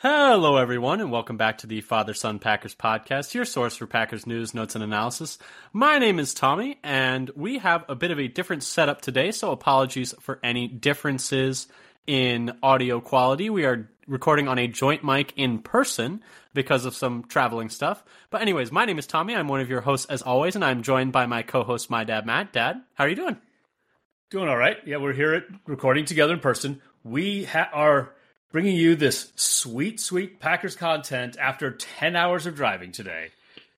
Hello, everyone, and welcome back to the Father Son Packers podcast, your source for Packers news, notes, and analysis. My name is Tommy, and we have a bit of a different setup today, so apologies for any differences in audio quality. We are recording on a joint mic in person because of some traveling stuff. But, anyways, my name is Tommy. I'm one of your hosts, as always, and I'm joined by my co host, my dad, Matt. Dad, how are you doing? Doing all right. Yeah, we're here at recording together in person. We ha- are bringing you this sweet, sweet Packers content after 10 hours of driving today.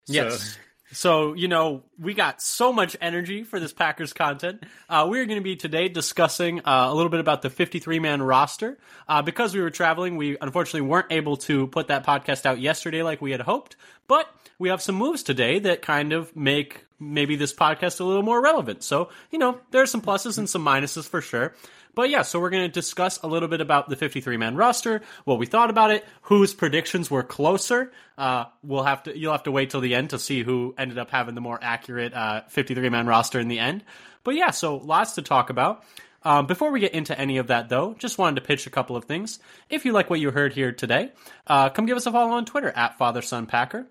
Yes. So, you know, we got so much energy for this Packers content. Uh, we're going to be today discussing uh, a little bit about the 53 man roster. Uh, because we were traveling, we unfortunately weren't able to put that podcast out yesterday like we had hoped, but we have some moves today that kind of make maybe this podcast a little more relevant. So, you know, there are some pluses and some minuses for sure. But yeah, so we're going to discuss a little bit about the 53 man roster, what we thought about it, whose predictions were closer. Uh, we'll have to, you'll have to wait till the end to see who ended up having the more accurate 53 uh, man roster in the end. But yeah, so lots to talk about. Um, before we get into any of that, though, just wanted to pitch a couple of things. If you like what you heard here today, uh, come give us a follow on Twitter at FatherSonPacker.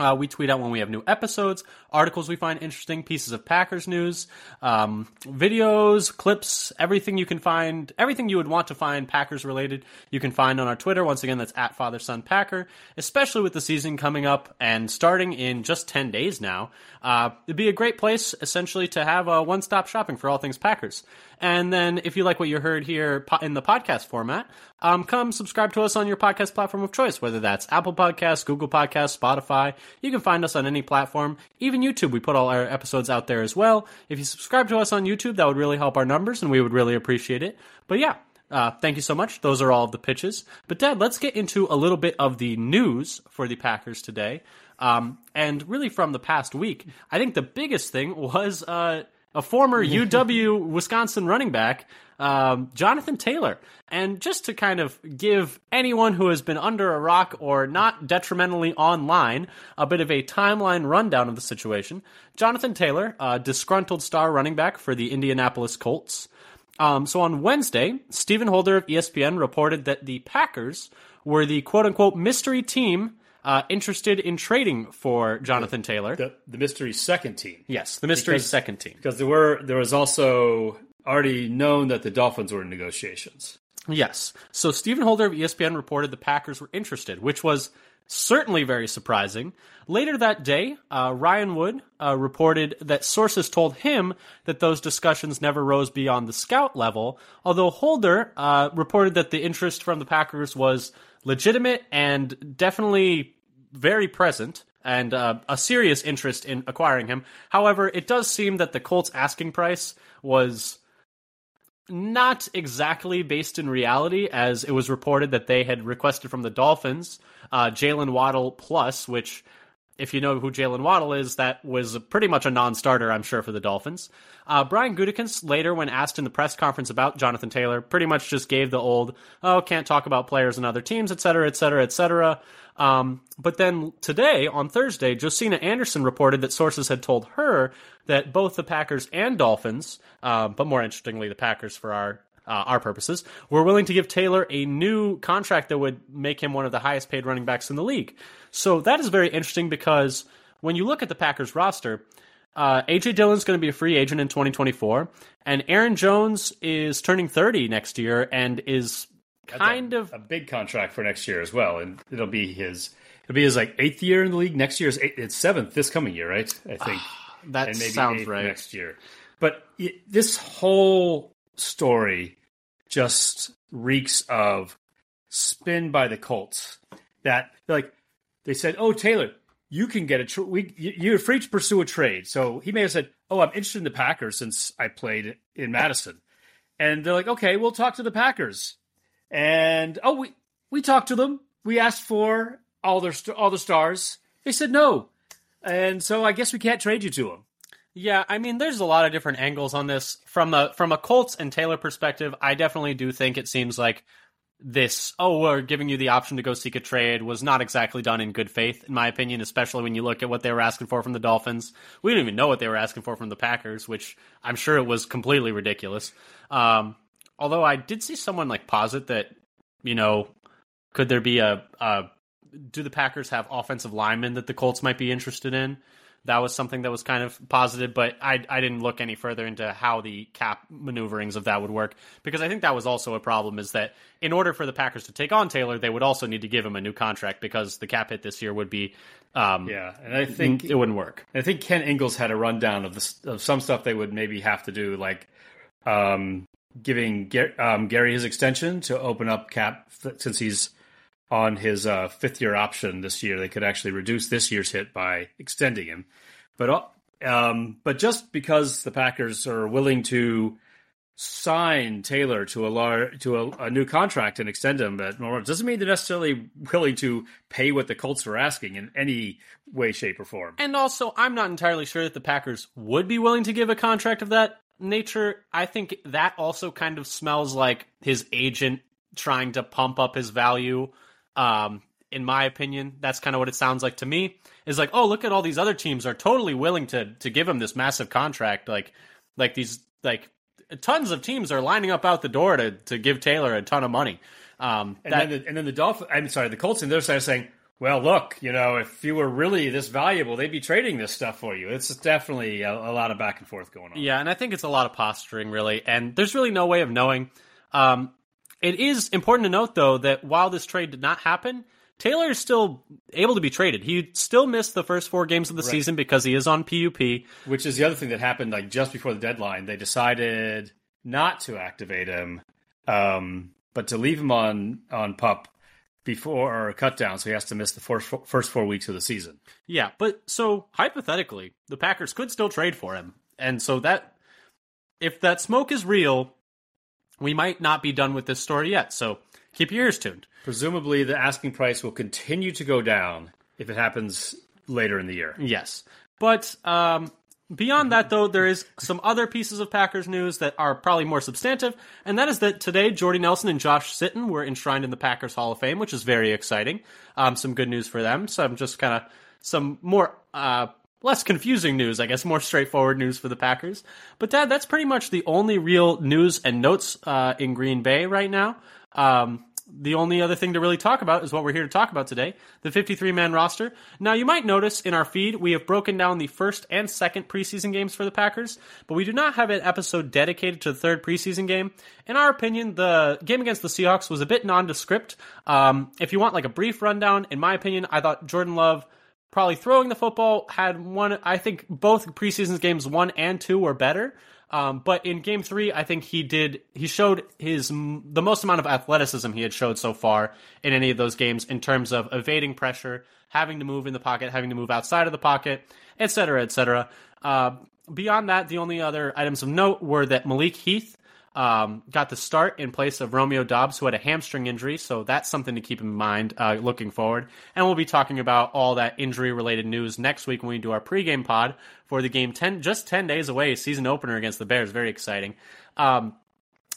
Uh, we tweet out when we have new episodes, articles we find interesting, pieces of Packers news, um, videos, clips, everything you can find, everything you would want to find Packers related, you can find on our Twitter. Once again, that's at Father Son Packer. Especially with the season coming up and starting in just ten days now, uh, it'd be a great place essentially to have a one-stop shopping for all things Packers. And then if you like what you heard here in the podcast format, um, come subscribe to us on your podcast platform of choice, whether that's Apple Podcasts, Google Podcasts, Spotify. You can find us on any platform, even YouTube. We put all our episodes out there as well. If you subscribe to us on YouTube, that would really help our numbers and we would really appreciate it. But yeah, uh, thank you so much. Those are all of the pitches. But Dad, let's get into a little bit of the news for the Packers today. Um, and really from the past week, I think the biggest thing was uh, a former UW Wisconsin running back, um, Jonathan Taylor. And just to kind of give anyone who has been under a rock or not detrimentally online a bit of a timeline rundown of the situation, Jonathan Taylor, a disgruntled star running back for the Indianapolis Colts. Um, so on Wednesday, Stephen Holder of ESPN reported that the Packers were the quote unquote mystery team uh, interested in trading for Jonathan Taylor. The, the mystery second team. Yes, the mystery because, second team. Because there were there was also already known that the Dolphins were in negotiations. Yes. So Stephen Holder of ESPN reported the Packers were interested, which was certainly very surprising. Later that day, uh, Ryan Wood uh, reported that sources told him that those discussions never rose beyond the scout level, although Holder uh, reported that the interest from the Packers was legitimate and definitely very present and uh, a serious interest in acquiring him. However, it does seem that the Colts' asking price was not exactly based in reality, as it was reported that they had requested from the Dolphins uh, Jaylen Waddle plus, which if you know who Jaylen Waddle is, that was pretty much a non-starter, I'm sure, for the Dolphins. Uh, Brian Gutekunst later, when asked in the press conference about Jonathan Taylor, pretty much just gave the old, oh, can't talk about players and other teams, et cetera, et cetera, et cetera. Um, but then today, on Thursday, Josina Anderson reported that sources had told her that both the Packers and Dolphins, uh, but more interestingly, the Packers for our uh, our purposes, were willing to give Taylor a new contract that would make him one of the highest paid running backs in the league. So that is very interesting because when you look at the Packers roster, uh, AJ Dillon's going to be a free agent in 2024, and Aaron Jones is turning 30 next year and is kind a, of a big contract for next year as well, and it'll be his it'll be his like eighth year in the league. Next year is eight, it's seventh this coming year, right? I think that sounds right next year. But it, this whole story just reeks of spin by the Colts. That like they said, "Oh, Taylor, you can get a tra- we you're free to pursue a trade." So he may have said, "Oh, I'm interested in the Packers since I played in Madison," and they're like, "Okay, we'll talk to the Packers." And oh, we we talked to them. We asked for all their all the stars. They said no, and so I guess we can't trade you to them. Yeah, I mean, there's a lot of different angles on this from a from a Colts and Taylor perspective. I definitely do think it seems like this. Oh, we're giving you the option to go seek a trade was not exactly done in good faith, in my opinion. Especially when you look at what they were asking for from the Dolphins. We didn't even know what they were asking for from the Packers, which I'm sure it was completely ridiculous. Um, although I did see someone like posit that you know could there be a, a do the Packers have offensive linemen that the Colts might be interested in? That was something that was kind of positive, but I I didn't look any further into how the cap maneuverings of that would work because I think that was also a problem is that in order for the Packers to take on Taylor, they would also need to give him a new contract because the cap hit this year would be um, Yeah, and I think it wouldn't work. I think Ken Ingalls had a rundown of the, of some stuff they would maybe have to do, like um, giving um, Gary his extension to open up cap since he's on his uh, fifth year option this year. They could actually reduce this year's hit by extending him, but um, but just because the Packers are willing to sign Taylor to a lar- to a, a, new contract and extend him at more doesn't mean they're necessarily willing to pay what the Colts are asking in any way, shape, or form. And also, I'm not entirely sure that the Packers would be willing to give a contract of that nature. I think that also kind of smells like his agent trying to pump up his value. Um, in my opinion, that's kind of what it sounds like to me. Is like, oh, look at all these other teams are totally willing to to give him this massive contract. Like, like these like tons of teams are lining up out the door to to give Taylor a ton of money. Um, and, that, then the, and then the Dolphins, I'm sorry, the Colts on their side are saying, well, look, you know, if you were really this valuable, they'd be trading this stuff for you. It's definitely a, a lot of back and forth going on. Yeah, and I think it's a lot of posturing, really, and there's really no way of knowing. Um, it is important to note, though, that while this trade did not happen, Taylor is still able to be traded. He still missed the first four games of the right. season because he is on PUP. Which is the other thing that happened like just before the deadline. They decided not to activate him, um, but to leave him on on pup before or cut down, so he has to miss the first four, first four weeks of the season. Yeah, but so hypothetically, the Packers could still trade for him, and so that if that smoke is real, we might not be done with this story yet. So keep your ears tuned. Presumably, the asking price will continue to go down if it happens later in the year. Yes. But um, beyond that, though, there is some other pieces of Packers news that are probably more substantive, and that is that today Jordy Nelson and Josh Sitton were enshrined in the Packers Hall of Fame, which is very exciting. Um, some good news for them. So I'm just kind of some more uh, less confusing news, I guess, more straightforward news for the Packers. But Dad, that's pretty much the only real news and notes uh, in Green Bay right now. Um, the only other thing to really talk about is what we're here to talk about today the 53 man roster. Now, you might notice in our feed, we have broken down the first and second preseason games for the Packers, but we do not have an episode dedicated to the third preseason game. In our opinion, the game against the Seahawks was a bit nondescript. Um, if you want like a brief rundown, in my opinion, I thought Jordan Love probably throwing the football had one, I think both preseason games one and two were better. Um, but in game three, I think he did. He showed his the most amount of athleticism he had showed so far in any of those games in terms of evading pressure, having to move in the pocket, having to move outside of the pocket, etc., etc. Uh, beyond that, the only other items of note were that Malik Heath um, got the start in place of Romeo Doubs, who had a hamstring injury. So that's something to keep in mind uh, looking forward. And we'll be talking about all that injury related news next week when we do our pregame pod for the game 10, just 10 days away, season opener against the Bears. Very exciting. Um,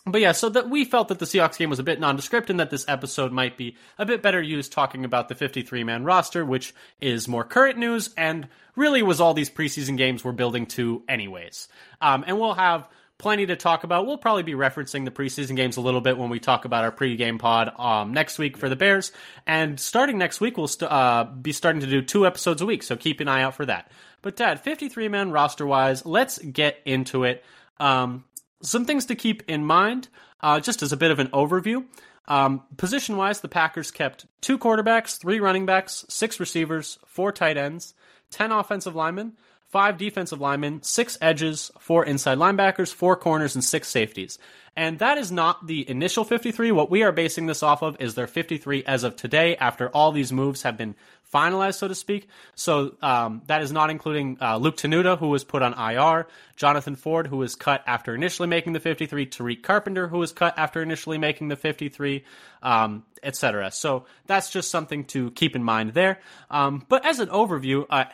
but yeah, so that we felt that the Seahawks game was a bit nondescript and that this episode might be a bit better used talking about the 53 man roster, which is more current news and really was all these preseason games we're building to anyways. Um, and we'll have plenty to talk about. We'll probably be referencing the preseason games a little bit when we talk about our pregame pod um, next week for the Bears. And starting next week, we'll st- uh, be starting to do two episodes a week, so keep an eye out for that. But Dad, 53 man roster wise, let's get into it. Um, some things to keep in mind, uh, just as a bit of an overview. Um, position wise, the Packers kept two quarterbacks, three running backs, six receivers, four tight ends, 10 offensive linemen, five defensive linemen, six edges, four inside linebackers, four corners, and six safeties. And that is not the initial 53. What we are basing this off of is their 53 as of today, after all these moves have been finalized, so to speak. So um, that is not including uh, Luke Tenuta, who was put on IR, Jonathan Ford, who was cut after initially making the 53, Tariq Carpenter, who was cut after initially making the 53, um, etc. So that's just something to keep in mind there. Um, but as an overview, uh,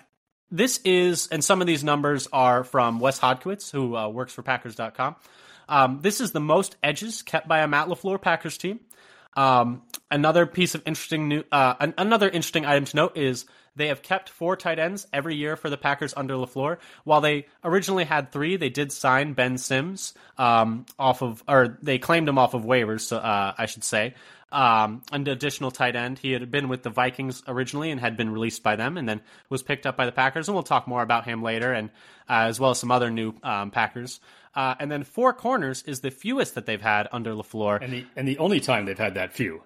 this is, and some of these numbers are from Wes Hodkiewicz, who uh, works for Packers.com. Um, this is the most edges kept by a Matt LaFleur Packers team. Um, another piece of interesting new, uh, an, another interesting item to note is they have kept four tight ends every year for the Packers under LaFleur. While they originally had three, they did sign Ben Sims um, off of, or they claimed him off of waivers, uh, I should say. Um, an additional tight end. He had been with the Vikings originally and had been released by them, and then was picked up by the Packers. And we'll talk more about him later, and uh, as well as some other new um, Packers. Uh, and then four corners is the fewest that they've had under Lafleur. and the and the only time they've had that few.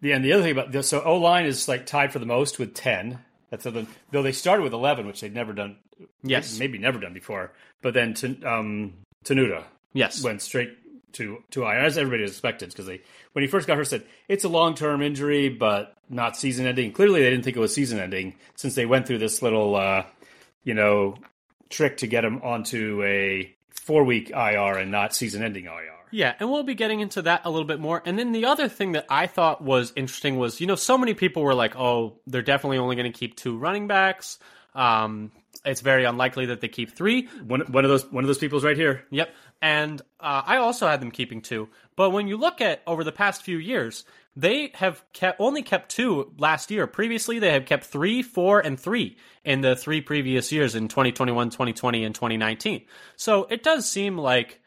The and the other thing about this, so O line is like tied for the most with ten. That's other, though they started with eleven, which they'd never done. Yes. maybe never done before. But then Ten- um, Tenuta yes, went straight to to IR as everybody expected because they when he first got hurt said it's a long term injury but not season ending. Clearly they didn't think it was season ending since they went through this little uh, you know trick to get him onto a four week IR and not season ending IR. Yeah, and we'll be getting into that a little bit more. And then the other thing that I thought was interesting was, you know, so many people were like, "Oh, they're definitely only going to keep two running backs." Um, it's very unlikely that they keep three. One one of those one of those people's right here. Yep. And uh, I also had them keeping two. But when you look at over the past few years, they have kept only kept two last year. Previously, they have kept three, four, and three in the three previous years in 2021, 2020, and 2019. So it does seem like,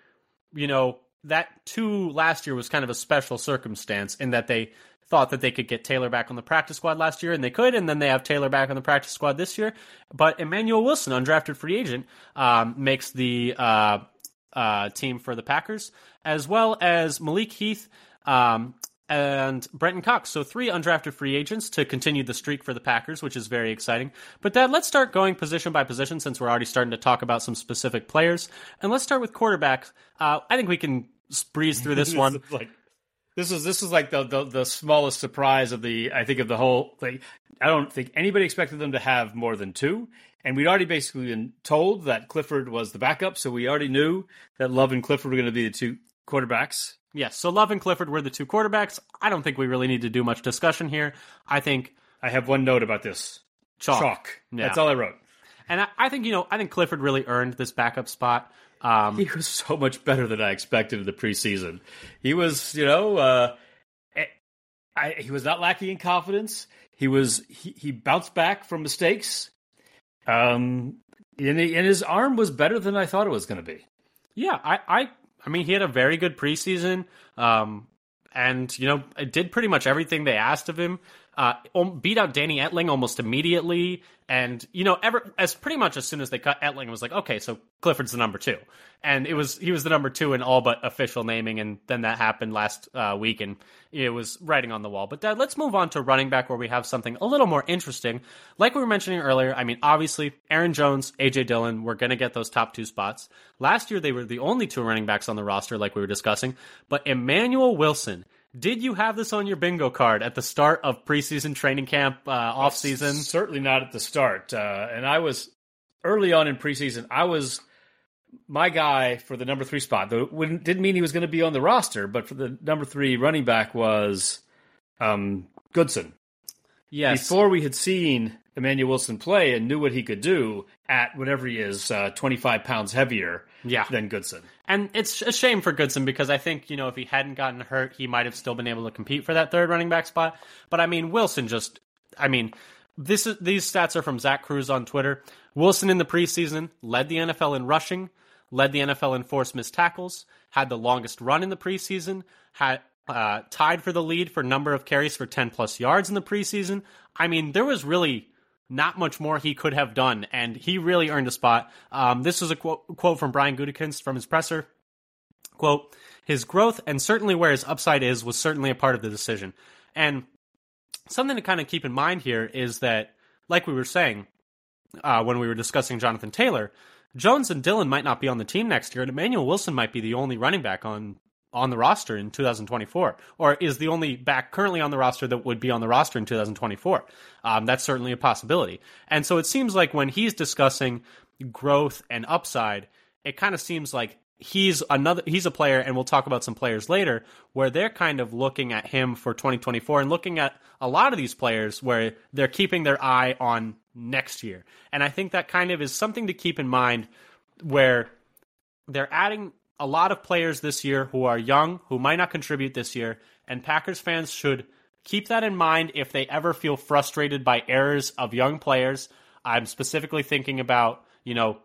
you know, that two last year was kind of a special circumstance in that they thought that they could get Taylor back on the practice squad last year, and they could, and then they have Taylor back on the practice squad this year. But Emmanuel Wilson, undrafted free agent, um, makes the uh, uh, team for the Packers, as well as Malik Heath um, and Brenton Cox. So three undrafted free agents to continue the streak for the Packers, which is very exciting. But Dad, let's start going position by position since we're already starting to talk about some specific players, and let's start with quarterbacks. Uh, I think we can breeze through this one. like this is this is like the, the the smallest surprise of the I think of the whole thing. I don't think anybody expected them to have more than two, and we'd already basically been told that Clifford was the backup, so we already knew that Love and Clifford were going to be the two quarterbacks. Yes, so Love and Clifford were the two quarterbacks. I don't think we really need to do much discussion here. I think I have one note about this. chalk. Chalk. Yeah. That's all I wrote. And I, I think, you know, I think Clifford really earned this backup spot. Um, He was so much better than I expected in the preseason. He was, you know, uh, I, I, he was not lacking in confidence. He was he, he bounced back from mistakes. Um, and, he, and his arm was better than I thought it was going to be. Yeah, I, I, I mean, he had a very good preseason, um, and you know, it did pretty much everything they asked of him. Uh, beat out Danny Etling almost immediately, and you know, ever as pretty much as soon as they cut Etling, was like, okay, so Clifford's the number two, and it was he was the number two in all but official naming, and then that happened last uh, week, and it was writing on the wall. But Dad, let's move on to running back, where we have something a little more interesting. Like we were mentioning earlier, I mean, obviously, Aaron Jones, AJ Dillon, we're going to get those top two spots. Last year, they were the only two running backs on the roster, like we were discussing. But Emmanuel Wilson, did you have this on your bingo card at the start of preseason training camp, uh, off season? Certainly not at the start. Uh, and I was early on in preseason. I was my guy for the number three spot. Though it didn't mean he was going to be on the roster, but for the number three running back was um, Goodson. Yes. before we had seen Emmanuel Wilson play and knew what he could do at whatever he is, uh, 25 pounds heavier Yeah. than Goodson. And it's a shame for Goodson because I think, you know, if he hadn't gotten hurt, he might have still been able to compete for that third running back spot. But I mean, Wilson just, I mean, this is, these stats are from Zach Kruse on Twitter. Wilson in the preseason led the NFL in rushing, led the NFL in forced missed tackles, had the longest run in the preseason, had uh, tied for the lead for number of carries for 10 plus yards in the preseason. I mean, there was really not much more he could have done, and he really earned a spot. Um, this was a quote, quote from Brian Gutekunst from his presser. Quote, his growth and certainly where his upside is was certainly a part of the decision. And something to kind of keep in mind here is that, like we were saying uh, when we were discussing Jonathan Taylor, Jones and Dillon might not be on the team next year, and Emmanuel Wilson might be the only running back on on the roster in 2024, or is the only back currently on the roster that would be on the roster in 2024. Um, that's certainly a possibility. And so it seems like when he's discussing growth and upside, it kind of seems like he's another he's a player and we'll talk about some players later where they're kind of looking at him for 2024 and looking at a lot of these players where they're keeping their eye on next year. And I think that kind of is something to keep in mind where they're adding a lot of players this year who are young, who might not contribute this year, and Packers fans should keep that in mind if they ever feel frustrated by errors of young players. I'm specifically thinking about, you know,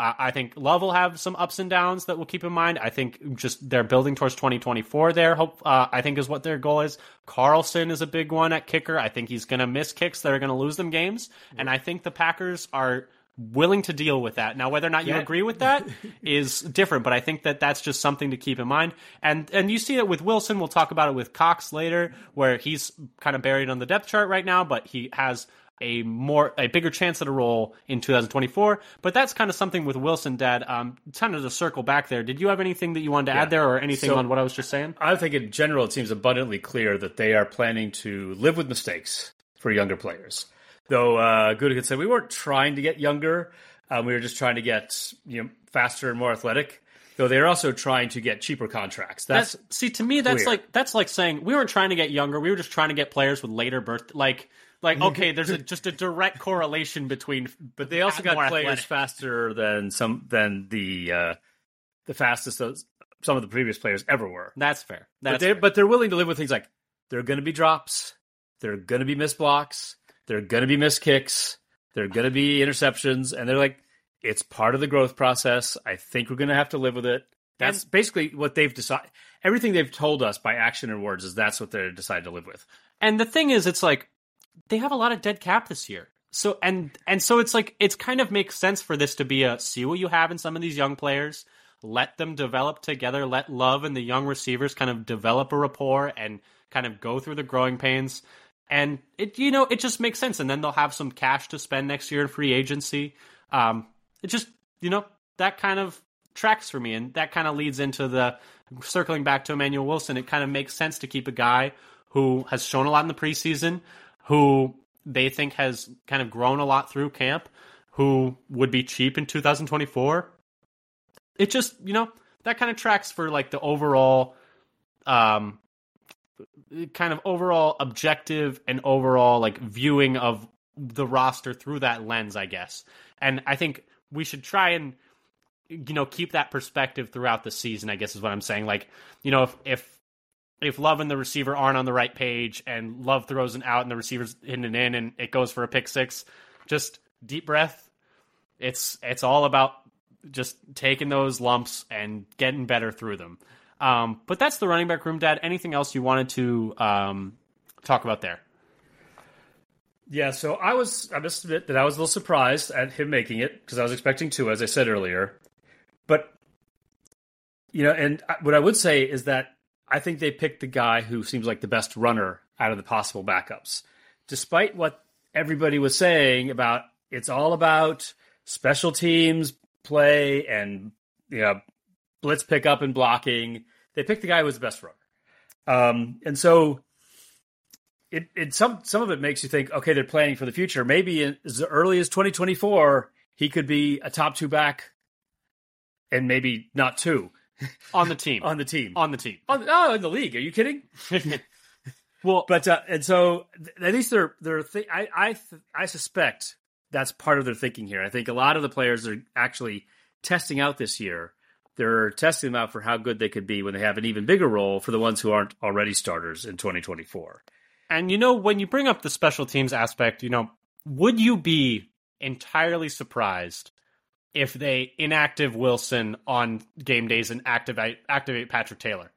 I think Love will have some ups and downs that we'll keep in mind. I think just they're building towards 2024 there. Hope uh, I think is what their goal is. Carlson is a big one at kicker. I think he's going to miss kicks that are going to lose them games, and I think the Packers are willing to deal with that. Now, whether or not you Yeah. agree with that is different, but I think that that's just something to keep in mind. And and you see it with Wilson. We'll talk about it with Cox later, where he's kind of buried on the depth chart right now, but he has a more a bigger chance at a role in 2024. But that's kind of something with Wilson, Dad. Um, kind of to circle back there. Did you have anything that you wanted to add there, or anything So- on what I was just saying? I think in general, it seems abundantly clear that they are planning to live with mistakes for younger players. Though uh, Gutekunst said we weren't trying to get younger, um, we were just trying to get you know faster and more athletic. Though they're also trying to get cheaper contracts. That's, That's see to me that's like that's like saying we weren't trying to get younger. We were just trying to get players with later birth. Like like okay, there's a, just a direct correlation between. but they also got players athletic. faster than some than the uh, the fastest some of the previous players ever were. That's fair. but they're fair. but they're willing to live with things like there are going to be drops, there are going to be missed blocks, there are going to be missed kicks, there are going to be interceptions, and they're like, it's part of the growth process. I think we're going to have to live with it. That's basically what they've decided. Everything they've told us by action and words is that's what they're decided to live with. And the thing is, it's like they have a lot of dead cap this year. So and and so it's like it's kind of makes sense for this to be a see what you have in some of these young players, let them develop together, let Love and the young receivers kind of develop a rapport and kind of go through the growing pains. And it you know it just makes sense, and then they'll have some cash to spend next year in free agency. Um, it just you know that kind of tracks for me, and that kind of leads into the circling back to Emmanuel Wilson. It kind of makes sense to keep a guy who has shown a lot in the preseason, who they think has kind of grown a lot through camp, who would be cheap in 2024. It just, you know, that kind of tracks for like the overall um kind of overall objective and overall like viewing of the roster through that lens, I guess. And I think we should try and you know keep that perspective throughout the season. I guess is what I'm saying. Like you know if if if Love and the receiver aren't on the right page and Love throws an out and the receiver's hitting it in and it goes for a pick six, just deep breath. It's it's all about just taking those lumps and getting better through them. Um, but that's the running back room, Dad. Anything else you wanted to um, talk about there? Yeah, so I was, I must admit that I was a little surprised at him making it because I was expecting two, as I said earlier. But, you know, and what I would say is that I think they picked the guy who seems like the best runner out of the possible backups. Despite what everybody was saying about it's all about special teams play and, you know, blitz pickup and blocking, they picked the guy who was the best runner. Um, and so it, it some some of it makes you think, okay, they're planning for the future. Maybe as early as 2024, he could be a top two back, and maybe not two On the team. on the team. on the team. On, oh, in the league? Are you kidding? well, But uh, and so at least they're they're th- I I th- I suspect that's part of their thinking here. I think a lot of the players are actually testing out this year. They're testing them out for how good they could be when they have an even bigger role for the ones who aren't already starters in 2024. And you know, when you bring up the special teams aspect, you know, would you be entirely surprised if they inactive Wilson on game days and activate activate Patrick Taylor?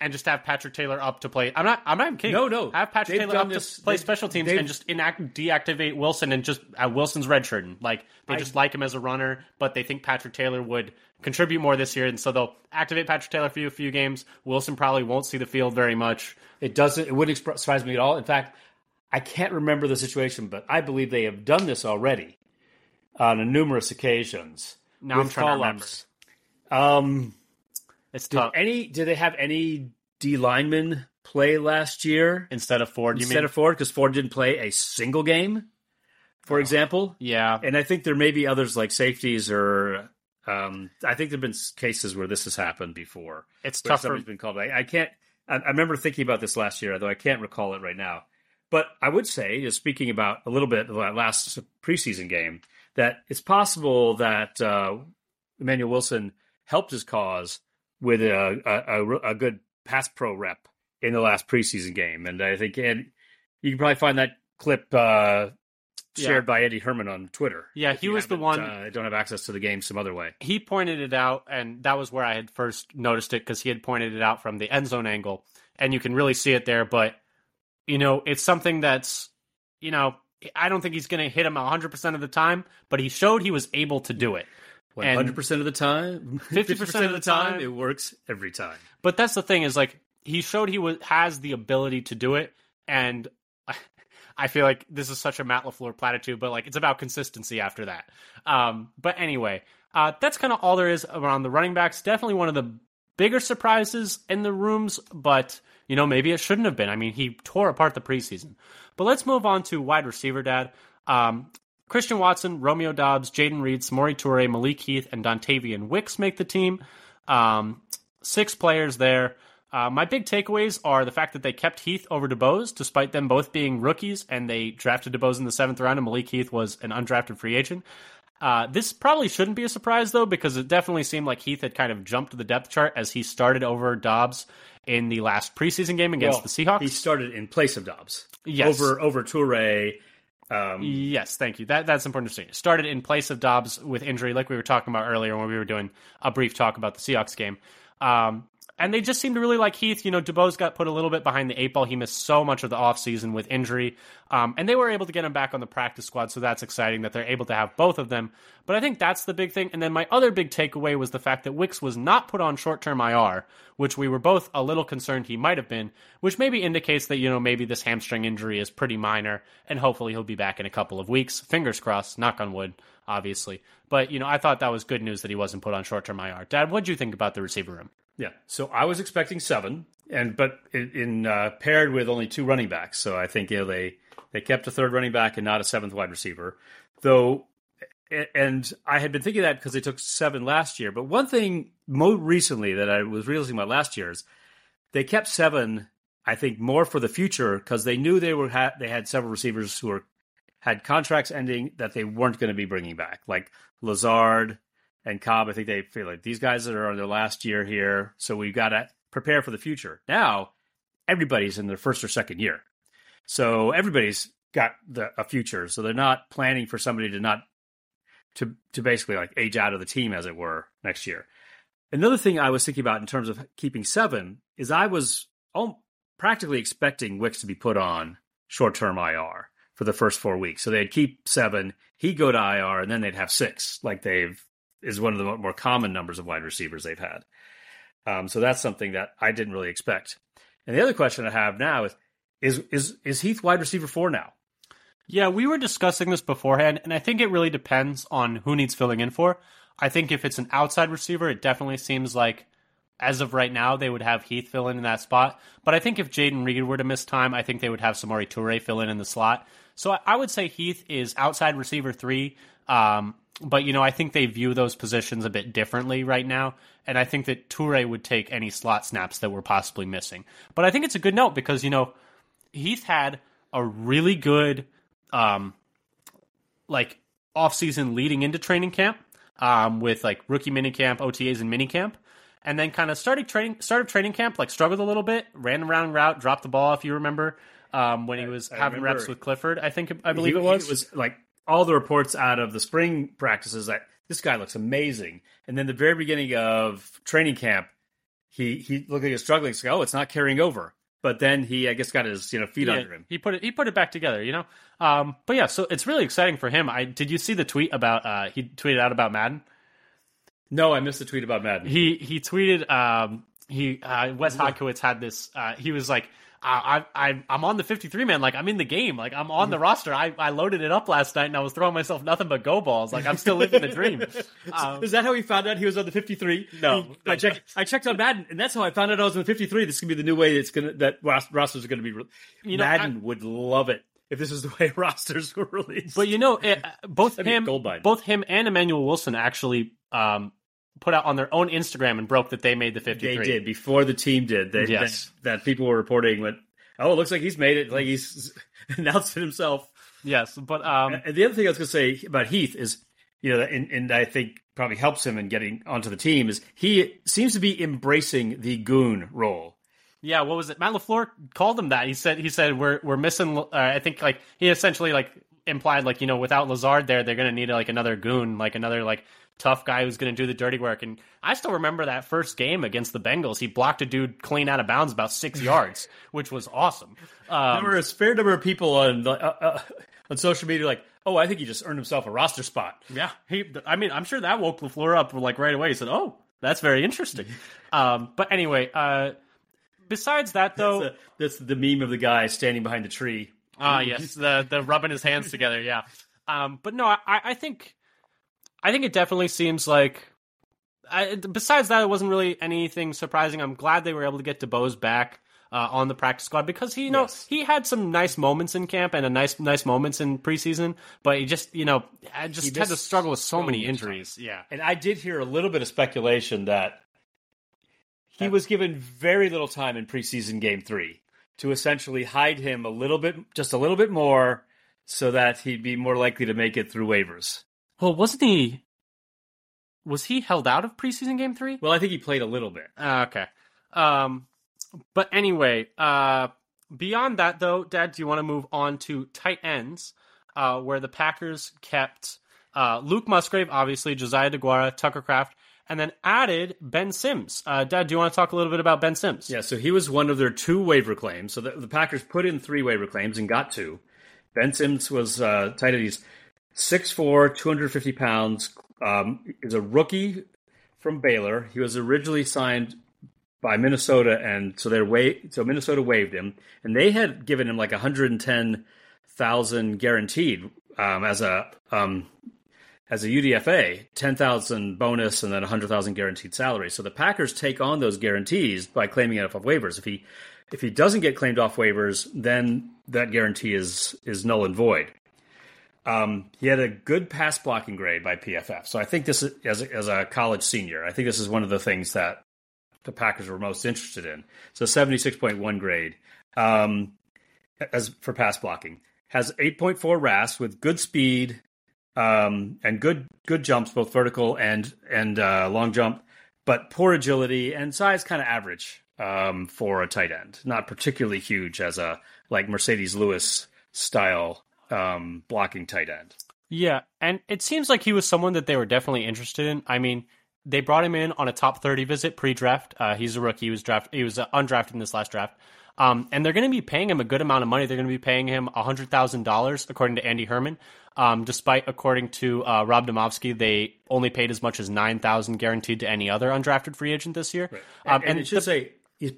And just have Patrick Taylor up to play. I'm not. I'm not even kidding. No, no. Have Patrick They've Taylor up this- to play special teams and just inact deactivate Wilson and just uh, Wilson's redshirting. Like they I- just like him as a runner, but they think Patrick Taylor would contribute more this year, and so they'll activate Patrick Taylor for you a few games. Wilson probably won't see the field very much. It doesn't. It wouldn't surprise me at all. In fact, I can't remember the situation, but I believe they have done this already on numerous occasions. Now I'm trying to remember. Um, It's tough. any? Did they have any D linemen play last year Instead of Ford, you instead mean? of Ford? Because Ford didn't play a single game, for example. yeah, And I think there may be others like safeties or. Um, I think there've been cases where this has happened before. it's tough. Somebody's been called. I, I can't. I, I remember thinking about this last year, though I can't recall it right now. But I would say, just speaking about a little bit of that last preseason game, that it's possible that uh, Emmanuel Wilson helped his cause with a, a, a, a good pass pro rep in the last preseason game, and I think and you can probably find that clip uh, shared by Andy Herman on Twitter. Yeah, he was the one- Uh, don't have access to the game some other way. he pointed it out, and that was where I had first noticed it because he had pointed it out from the end zone angle, and you can really see it there. But you know, it's something that's you know, I don't think he's going to hit him hundred percent of the time, but he showed he was able to do it. Hundred percent of the time, 50% of the time, it works every time. But that's the thing is like he showed he was has the ability to do it, and I feel like this is such a Matt Lafleur platitude, but like it's about consistency after that. Um, but anyway, uh, that's kind of all there is around the running backs. Definitely one of the bigger surprises in the rooms, but you know maybe it shouldn't have been. I mean, he tore apart the preseason. But let's move on to wide receiver, Dad. Um, Christian Watson, Romeo Doubs, Jayden Reed, Samori Toure, Malik Heath, and Dontayvion Wicks make the team. Um, six players there. Uh, my big takeaways are the fact that they kept Heath over DuBose, despite them both being rookies, and they drafted DuBose in the seventh round, and Malik Heath was an undrafted free agent. Uh, this probably shouldn't be a surprise, though, because it definitely seemed like Heath had kind of jumped the depth chart as he started over Doubs in the last preseason game against Well, the Seahawks. He started in place of Doubs. Yes. Over over Toure. Um, Yes, thank you. That that's important to say. Started in place of Doubs with injury, like we were talking about earlier when we were doing a brief talk about the Seahawks game. Um, and they just seem to really like Heath. You know, DuBose got put a little bit behind the eight ball. He missed so much of the offseason with injury. Um, and they were able to get him back on the practice squad, so that's exciting that they're able to have both of them. But I think that's the big thing. And then my other big takeaway was the fact that Wicks was not put on short term IR, which we were both a little concerned he might have been, which maybe indicates that, you know, maybe this hamstring injury is pretty minor, and hopefully he'll be back in a couple of weeks. Fingers crossed, knock on wood, obviously. But, you know, I thought that was good news that he wasn't put on short term IR. Dad, what'd you think about the receiver room? Yeah. So I was expecting seven, and but in, in uh, paired with only two running backs. So I think you know, they they kept a third running back and not a seventh wide receiver. Though, and I had been thinking that because they took seven last year. But one thing more recently that I was realizing about last year is they kept seven. I think more for the future because they knew they were ha- they had several receivers who were had contracts ending that they weren't going to be bringing back, like Lazard and Cobb. I think they feel like these guys are on their last year here, so we've got to prepare for the future. Now, everybody's in their first or second year, so everybody's got the, a future. So they're not planning for somebody to not to to basically like age out of the team, as it were, next year. Another thing I was thinking about in terms of keeping seven is I was practically expecting Wicks to be put on short term IR for the first four weeks. So they'd keep seven, he'd go to IR, and then they'd have six, like they've is one of the more common numbers of wide receivers they've had. Um, so that's something that I didn't really expect. And the other question I have now is is is is Heath wide receiver four now? Yeah, we were discussing this beforehand, and I think it really depends on who needs filling in for. I think if it's an outside receiver, it definitely seems like, as of right now, they would have Heath fill in in that spot. But I think if Jayden Reed were to miss time, I think they would have Samori Toure fill in in the slot. So I, I would say Heath is outside receiver three. Um, but you know, I think they view those positions a bit differently right now, and I think that Toure would take any slot snaps that were possibly missing. But I think it's a good note because you know Heath had a really good um, like off season leading into training camp um, with like rookie minicamp, OTAs, and minicamp. And then kind of started training, started training camp, like struggled a little bit, ran around route, dropped the ball, if you remember, um, when he was I having reps with Clifford. I think I believe He- it was. It was like all the reports out of the spring practices that this guy looks amazing, and then the very beginning of training camp, he he looked like he was struggling. He's like, oh, it's not carrying over. But then he, I guess, got his you know feet Yeah, under him. He put it. He put it back together. You know. Um, but yeah, so it's really exciting for him. I did you see the tweet about? Uh, he tweeted out about Madden. No, I missed the tweet about Madden. He he tweeted. Um, he uh, Wes Hodkiewicz had this. Uh, he was like, I, I I'm on the 53 man. Like I'm in the game. Like I'm on the roster. I, I loaded it up last night and I was throwing myself nothing but go balls. Like I'm still living the dream. Um, Is that how he found out he was on the 53? No. He- I checked. I checked on Madden, and that's how I found out I was on the 53. This is gonna be the new way. It's gonna that ros- rosters are gonna be. Re- You know, Madden would love it if this is the way rosters were released. But you know, it, both That'd be him, both him and Emmanuel Wilson actually um, put out on their own Instagram and broke that they made the 53. they did before the team did. They, Yes. that, that people were reporting went. Oh, it looks like he's made it. Like he's announced it himself. Yes, but um, And the other thing I was going to say about Heath is, you know, and, and I think probably helps him in getting onto the team is he seems to be embracing the goon role. Yeah, what was it? Matt Lafleur called him that. He said he said we're we're missing. Uh, I think like he essentially like implied like you know without Lazard there, they're going to need like another goon, like another like tough guy who's going to do the dirty work. And I still remember that first game against the Bengals. He blocked a dude clean out of bounds about six yards, which was awesome. Um, there were a fair number of people on uh, uh, on social media like, "Oh, I think he just earned himself a roster spot." Yeah, he. I mean, I'm sure that woke the floor up like right away. He said, "Oh, that's very interesting." um, but anyway, uh, besides that though, that's, a, that's the meme of the guy standing behind the tree. Ah, yes, the the rubbing his hands together. Yeah. Um, but no, I, I think I think it definitely seems like. I, besides that, it wasn't really anything surprising. I'm glad they were able to get DuBose back uh, on the practice squad because he, you know, Yes. he had some nice moments in camp and a nice, nice moments in preseason. But he just, you know, I just had to struggle with so so many injuries. Yeah, And I did hear a little bit of speculation that he was given very little time in preseason game three to essentially hide him a little bit, just a little bit more, so that he'd be more likely to make it through waivers. Well, wasn't he? Was he held out of preseason game three? Well, I think he played a little bit. Uh, okay. Um, but anyway, uh, beyond that though, Dad, do you want to move on to tight ends, uh, where the Packers kept uh, Luke Musgrave, obviously Josiah DeGuara, Tucker Kraft, and then added Ben Sims. Uh, Dad, do you want to talk a little bit about Ben Sims? Yeah, so he was one of their two waiver claims. So the, the Packers put in three waiver claims and got two. Ben Sims was uh, tight end. He's 6'4", 250 pounds. Um, is a rookie from Baylor. He was originally signed by Minnesota, and so they're wa- so Minnesota waived him, and they had given him like 110,000 guaranteed um, as a um, as a UDFA, 10,000 bonus and then 100,000 guaranteed salary. So the Packers take on those guarantees by claiming it off of waivers. If he if he doesn't get claimed off waivers, then that guarantee is is null and void. Um, he had a good pass blocking grade by PFF. So I think this is as a, as a college senior. I think this is one of the things that the Packers were most interested in. So 76.1 grade um, as for pass blocking has 8.4 RAS with good speed um, and good good jumps, both vertical and and uh, long jump, but poor agility and size, kind of average um, for a tight end. Not particularly huge as a like Marcedes Lewis style um, blocking tight end. Yeah, and it seems like he was someone that they were definitely interested in. I mean, they brought him in on a top 30 visit pre-draft. Uh, he's a rookie. He was draft. He was uh, undrafted in this last draft. Um, and they're going to be paying him a good amount of money. They're going to be paying him hundred thousand dollars, according to Andy Herman. Um, despite, according to uh, Rob Demovsky, they only paid as much as nine thousand guaranteed to any other undrafted free agent this year. Um, and, it should say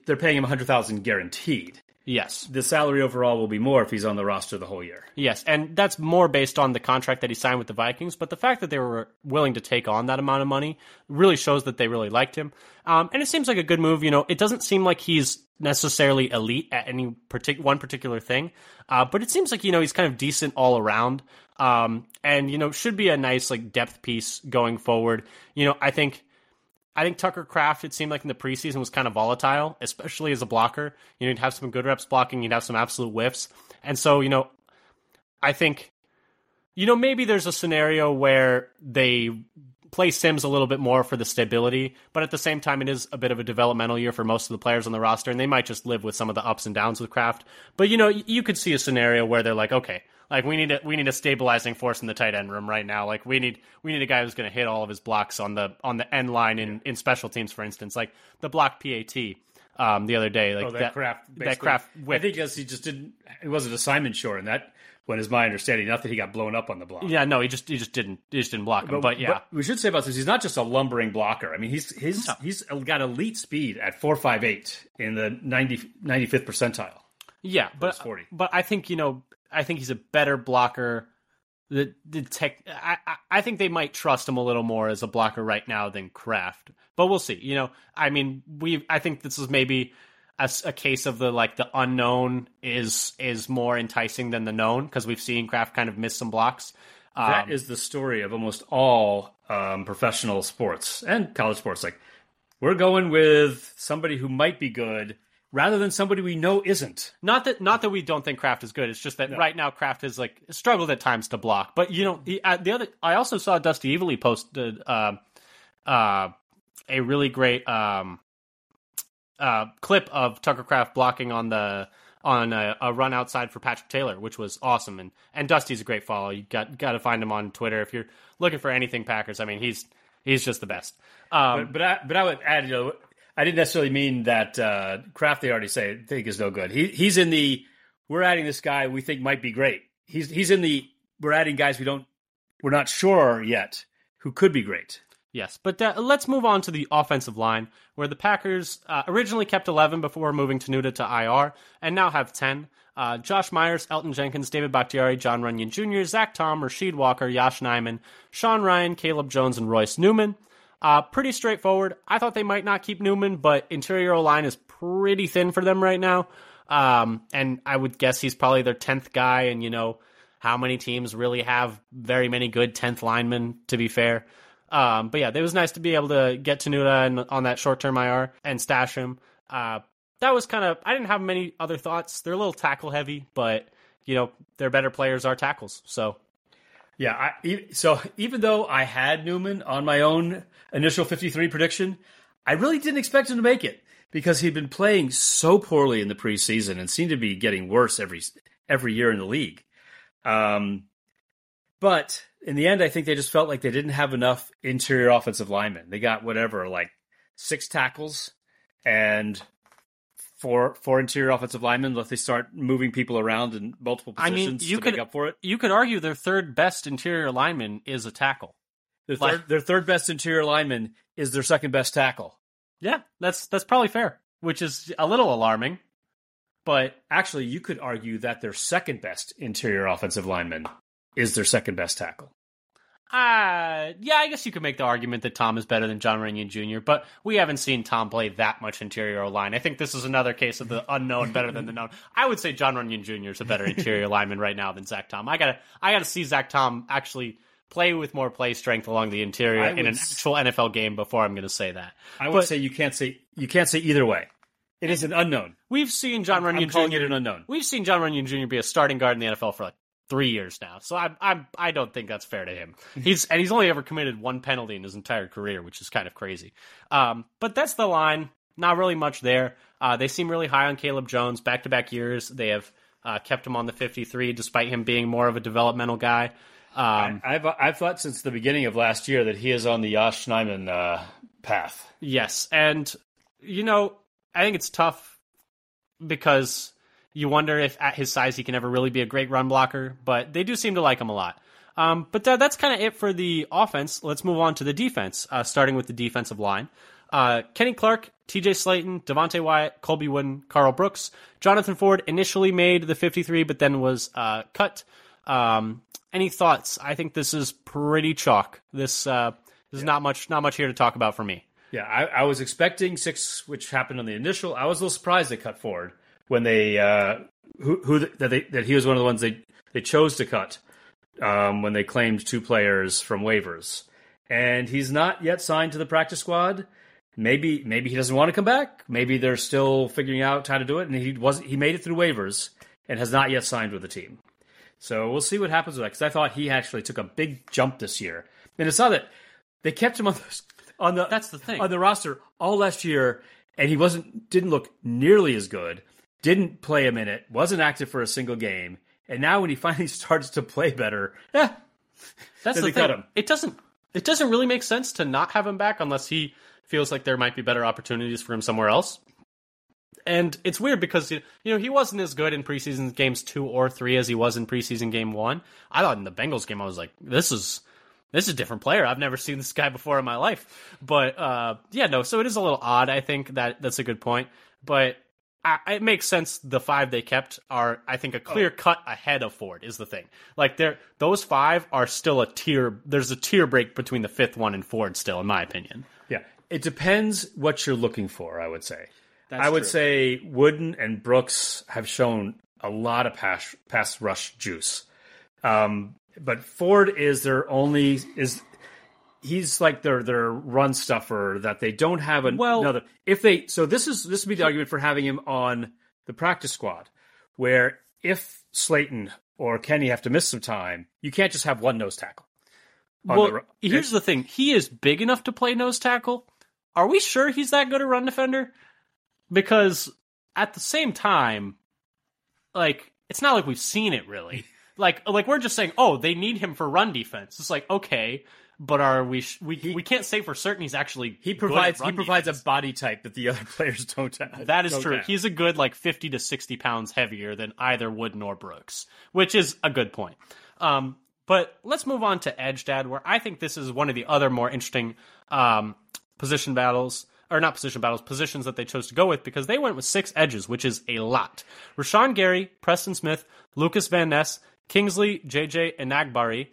they're paying him 100,000 guaranteed. Yes, The salary overall will be more if he's on the roster the whole year. Yes, and that's more based on the contract that he signed with the Vikings. But the fact that they were willing to take on that amount of money really shows that they really liked him. Um, and it seems like a good move. You know, it doesn't seem like he's necessarily elite at any partic- one particular thing, uh, but it seems like you know he's kind of decent all around. Um, and you know, should be a nice like depth piece going forward. You know, I think. I think Tucker Kraft, it seemed like in the preseason, was kind of volatile, especially as a blocker. You know, you'd have some good reps blocking, you'd have some absolute whiffs. And so, you know, I think, you know, maybe there's a scenario where they play Sims a little bit more for the stability, but at the same time, it is a bit of a developmental year for most of the players on the roster, and they might just live with some of the ups and downs with Kraft. But you know, you could see a scenario where they're like, okay, like we need a we need a stabilizing force in the tight end room right now. Like we need we need a guy who's going to hit all of his blocks on the on the end line in in special teams, for instance, like the block PAT. Um, the other day, like Oh, that, Kraft. that Kraft I think because he just didn't. It wasn't a Simon Shore, and that one is my understanding. Not that he got blown up on the block. Yeah, no, he just he just didn't he just didn't block him. But, yeah, we should say about this: he's not just a lumbering blocker. I mean, he's he's he's got elite speed at four five eight in the 90, 95th percentile. yeah, but 40. but I think you know I think he's a better blocker. The the tech I, I think they might trust him a little more as a blocker right now than Kraft. But we'll see. You know, I mean, we I think this is maybe a case of the like the unknown is is more enticing than the known because we've seen Kraft kind of miss some blocks. Um, That is the story of almost all um, professional sports and college sports. Like we're going with somebody who might be good rather than somebody we know isn't. Not that not that we don't think Kraft is good. It's just that right now Kraft has like struggled at times to block. But you know, he, uh, the other I also saw Dusty Evely posted uh, uh, a really great um, uh, clip of Tucker Kraft blocking on the on a, a, run outside for Patrick Taylor, which was awesome. And and Dusty's a great follow. You got got to find him on Twitter if you're looking for anything Packers. I mean, he's he's just the best. Um, but but I, but I would add, you know, I didn't necessarily mean that uh, Kraft. They already say think is no good. He he's in the we're adding this guy we think might be great. He's he's in the we're adding guys we don't we're not sure yet who could be great. Yes, but uh, let's move on to the offensive line, where the Packers uh, originally kept 11 before moving Tenuta to IR, and now have 10. Uh, Josh Myers, Elgton Jenkins, David Bakhtiari, John Runyan Jr., Zach Tom, Rasheed Walker, Yosh Nijman, Sean Rhyan, Caleb Jones, and Royce Newman. Uh, pretty straightforward. I thought they might not keep Newman, but interior line is pretty thin for them right now. Um, and I would guess he's probably their 10th guy, and you know, how many teams really have very many good 10th linemen, to be fair. Um, but yeah, it was nice to be able to get Tenuta on that short term IR and stash him. Uh, that was kind of I didn't have many other thoughts. They're a little tackle heavy, but you know their better players are tackles. So yeah, I, so even though I had Newman on my own initial 53 prediction, I really didn't expect him to make it because he'd been playing so poorly in the preseason and seemed to be getting worse every every year in the league. Um, but in the end, I think they just felt like they didn't have enough interior offensive linemen. They got whatever, like six tackles and four four interior offensive linemen. unless they start moving people around in multiple positions I mean, you to could, make up for it. You could argue their third best interior lineman is a tackle. Their third, like, their third best interior lineman is their second best tackle. Yeah, that's that's probably fair, which is a little alarming. But actually, you could argue that their second best interior offensive lineman is their second best tackle. Uh, yeah, I guess you could make the argument that Tom is better than Jon Runyan Jr., but we haven't seen Tom play that much interior line. I think this is another case of the unknown better than the known. I would say Jon Runyan Jr. is a better interior lineman right now than Zach Tom. I gotta, I gotta see Zach Tom actually play with more play strength along the interior in an actual NFL game before I'm gonna say that. I would but, say you can't say you can't say either way. It is an unknown. We've seen Jon Runyan Jr. It an unknown. We've seen Jon Runyan Jr. be a starting guard in the NFL for like three years now. So I I I don't think that's fair to him. He's and he's only ever committed one penalty in his entire career, which is kind of crazy. Um, but that's the line. Not really much there. Uh, they seem really high on Caleb Jones. Back to back years, they have uh, kept him on the 53, despite him being more of a developmental guy. Um, I, have I've thought since the beginning of last year that he is on the Yosh Nijman uh, path. Yes, and you know I think it's tough because you wonder if at his size he can ever really be a great run blocker, but they do seem to like him a lot. Um, but that, that's kind of it for the offense. Let's move on to the defense, uh, starting with the defensive line. Uh, Kenny Clark, TJ Slaton, Devonte Wyatt, Colby Wooden, Karl Brooks. Jonathan Ford initially made the 53, but then was uh, cut. Um, any thoughts? I think this is pretty chalk. This uh, there's yeah. not much not much here to talk about for me. Yeah, I, I, was expecting six, which happened on the initial. I was a little surprised they cut Ford when they uh, who who that they that he was one of the ones they they chose to cut um, when they claimed two players from waivers, and he's not yet signed to the practice squad. Maybe maybe he doesn't want to come back. Maybe they're still figuring out how to do it, and he was he made it through waivers and has not yet signed with the team. So we'll see what happens with that because I thought he actually took a big jump this year, and it's not that they kept him on the, on the that's the thing on the roster all last year, and he wasn't didn't look nearly as good didn't play a minute, wasn't active for a single game, and now when he finally starts to play better, eh, that's the thing. It doesn't it doesn't really make sense to not have him back unless he feels like there might be better opportunities for him somewhere else. And it's weird because you know he wasn't as good in preseason games two or three as he was in preseason game one. I thought in the Bengals game I was like, this is this is a different player. I've never seen this guy before in my life. But uh, yeah, no. So it is a little odd. I think that that's a good point. But I, it makes sense. The five they kept are, I think, a clear oh. cut ahead of Ford. Is the thing. Like they're those five are still a tier. There's a tier break between the fifth one and Ford. Still, in my opinion. Yeah, it depends what you're looking for. I would say. That's I would true. say Wooden and Brooks have shown a lot of pass pass rush juice. Um, but Ford is their only is he's like their their run stuffer that they don't have an, well, another. If they so this is this would be the argument for having him on the practice squad, where if Slaton or Kenny have to miss some time, you can't just have one nose tackle. Well, the, here's the thing: he is big enough to play nose tackle. Are we sure he's that good a run defender? Because at the same time, like it's not like we've seen it really. like like we're just saying, oh, they need him for run defense. It's like okay, but are we sh- we we can't say for certain he's actually He provides he provides defense. a body type that the other players don't have. That is true. have. He's a good like 50 to 60 pounds heavier than either Wood nor Brooks, which is a good point. Um, but let's move on to Edge Dad, where I think this is one of the other more interesting um, position battles, or not position battles, positions that they chose to go with because they went with six edges, which is a lot. Rashan Gary, Preston Smith, Lucas Van Ness, Kingsley, JJ Enagbare,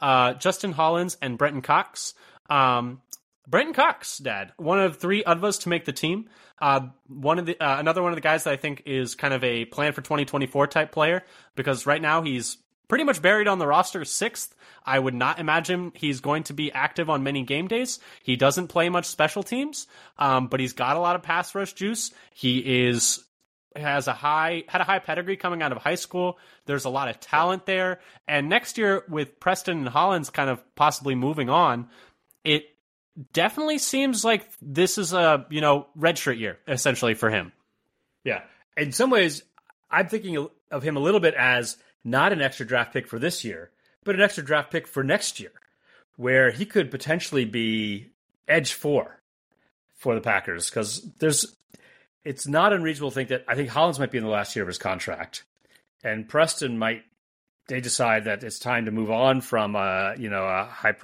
uh, Justin Hollins, and Brenton Cox. Um, Brenton Cox, Dad, one of three UDFAs to make the team. Uh, one of the uh, another one of the guys that I think is kind of a plan for 2024 type player because right now he's pretty much buried on the roster sixth. I would not imagine he's going to be active on many game days. He doesn't play much special teams, um, but he's got a lot of pass rush juice. He is has a high had a high pedigree coming out of high school. There's a lot of talent there, and next year with Preston and Hollins kind of possibly moving on, it definitely seems like this is a you know redshirt year essentially for him. Yeah. In some ways, I'm thinking of him a little bit as not an extra draft pick for this year, but an extra draft pick for next year, where he could potentially be edge four for the Packers. Because there's, it's not unreasonable to think that I think Hollins might be in the last year of his contract, and Preston might. They decide that it's time to move on from, uh, you know, a high,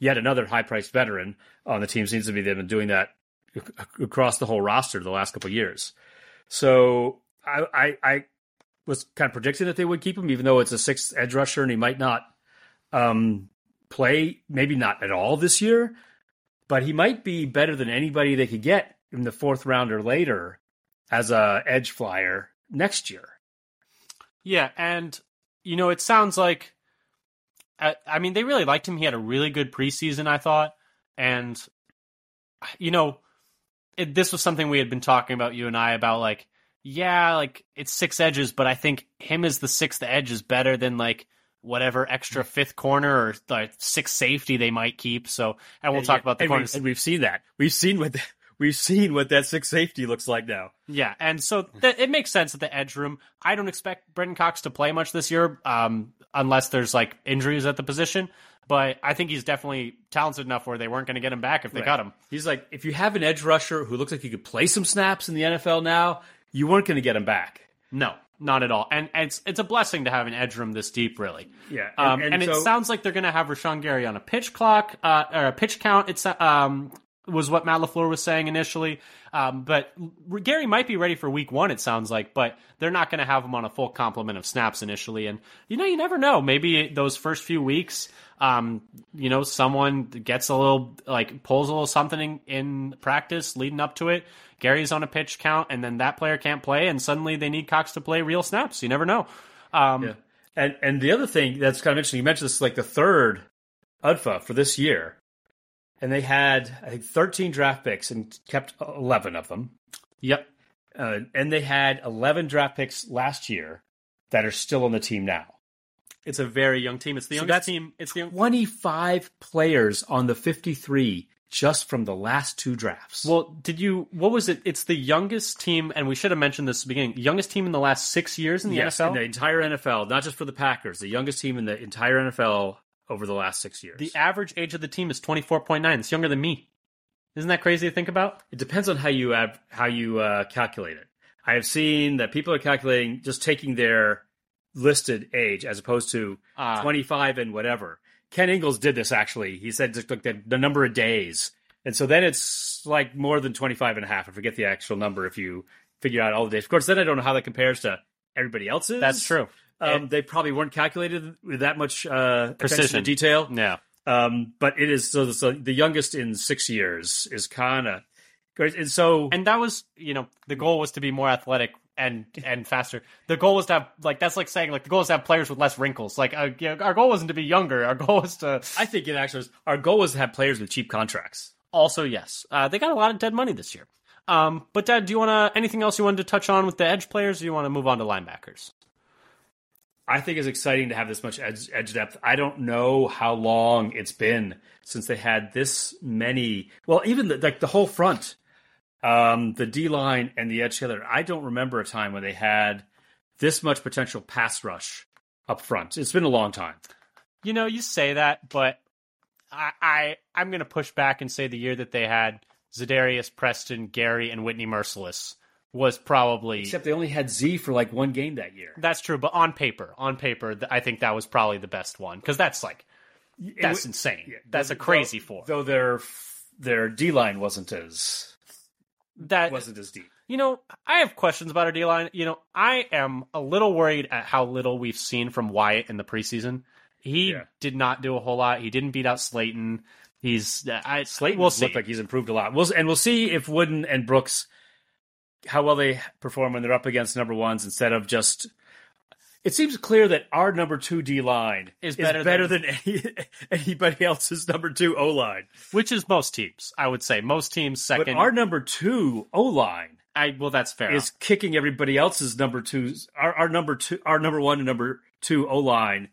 yet another high-priced veteran on the team. Seems to be they've been doing that across the whole roster the last couple years. So I, I, I was kind of predicting that they would keep him, even though it's a sixth edge rusher and he might not um, play, maybe not at all this year, but he might be better than anybody they could get in the fourth round or later as a edge flyer next year. Yeah, and you know it sounds like, I, I mean they really liked him. He had a really good preseason, I thought, and you know, it, this was something we had been talking about you and I about like, yeah, like it's six edges, but I think him as the sixth edge is better than like whatever extra mm-hmm. fifth corner or like sixth safety they might keep. So, and we'll talk about the and, we, corners. and we've seen that. We've seen what we've seen what that six safety looks like now. Yeah, and so th- it makes sense at the edge room. I don't expect Brenton Cox to play much this year, um, unless there's like injuries at the position. But I think he's definitely talented enough where they weren't going to get him back if they got him. He's like, if you have an edge rusher who looks like he could play some snaps in the NFL now, you weren't going to get him back. No, not at all. And, and it's it's a blessing to have an edge room this deep, really. Yeah, Um, and- and, and it sounds like they're going to have Rashan Gary on a pitch clock uh, or a pitch count. It's um was what Matt LaFleur was saying initially. Um, but Gary might be ready for Week One. It sounds like, but they're not going to have him on a full complement of snaps initially. And you know, you never know. Maybe those first few weeks, um, you know, someone gets a little like pulls a little something in, in practice leading up to it. Gary's on a pitch count, and then that player can't play, and suddenly they need Cox to play real snaps. You never know. Um, Yeah. And and the other thing that's kind of interesting, you mentioned this is like the third UDFA for this year. And they had, I think, 13 draft picks and kept 11 of them. Yep. Uh, and they had 11 draft picks last year that are still on the team now. It's a very young team. It's the So youngest team. It's the young- 25 players on the 53 just from the last two drafts. well. Did you? What was it? It's the youngest team, and we should have mentioned this at the beginning. Youngest team in the last six years in the yes, NFL. in the entire NFL, not just for the Packers, the youngest team in the entire NFL over the last six years. the average age of the team is twenty four point nine. It's younger than me. Isn't that crazy to think about? It depends on how you have, how you uh, calculate it. I have seen that people are calculating just taking their listed age as opposed to Ah. 25 and whatever. Ken Ingalls did this actually. He said just look at the number of days. And so then it's like more than 25 and a half. I forget the actual number if you figure out all the days. Of course, then I don't know how that compares to everybody else's. That's true. Um, they probably weren't calculated with that much uh, Precision. detail. Yeah. Um, but it is so, so the youngest in six years is kind of. And so And that was, you know, the goal was to be more athletic and and faster. The goal was to have like that's like saying like the goal is to have players with less wrinkles. Like uh, you know, our goal wasn't to be younger. Our goal was to I think it actually was, our goal was to have players with cheap contracts. also yes. Uh, they got a lot of dead money this year. Um, but Dad, do you want to anything else you wanted to touch on with the edge players? Or do you want to move on to linebackers? I think it's exciting to have this much edge, edge depth. I don't know how long it's been since they had this many. Well, even the, like the whole front, um, the D line and the edge together. I don't remember a time when they had this much potential pass rush up front. It's been a long time. You know, you say that, but I, I I'm going to push back and say the year that they had Za'Darius, Preston, Gary, and Whitney Mercilus was probably Except they only had Z for like one game that year. that's true. But on paper, on paper, I think that was probably the best one because that's like that's insane. Yeah, that's though- a crazy though, four. Though their their D line wasn't as that wasn't as deep. You know, I have questions about our D line. You know, I am a little worried at how little we've seen from Wyatt in the preseason. He Yeah. did not do a whole lot. He didn't beat out Slaton. He's I, Slaton We'll see. looked like he's improved a lot. We'll, and we'll see if Wooden and Brooks how well they perform when they're up against number ones instead of just. It seems clear that our number two D line Is is better better, than, any, anybody else's number two O line. which is most teams. I would say most teams But second. our number two O line I well, that's fair. is kicking everybody else's number twos. Our, our number two, our number one and number two O line.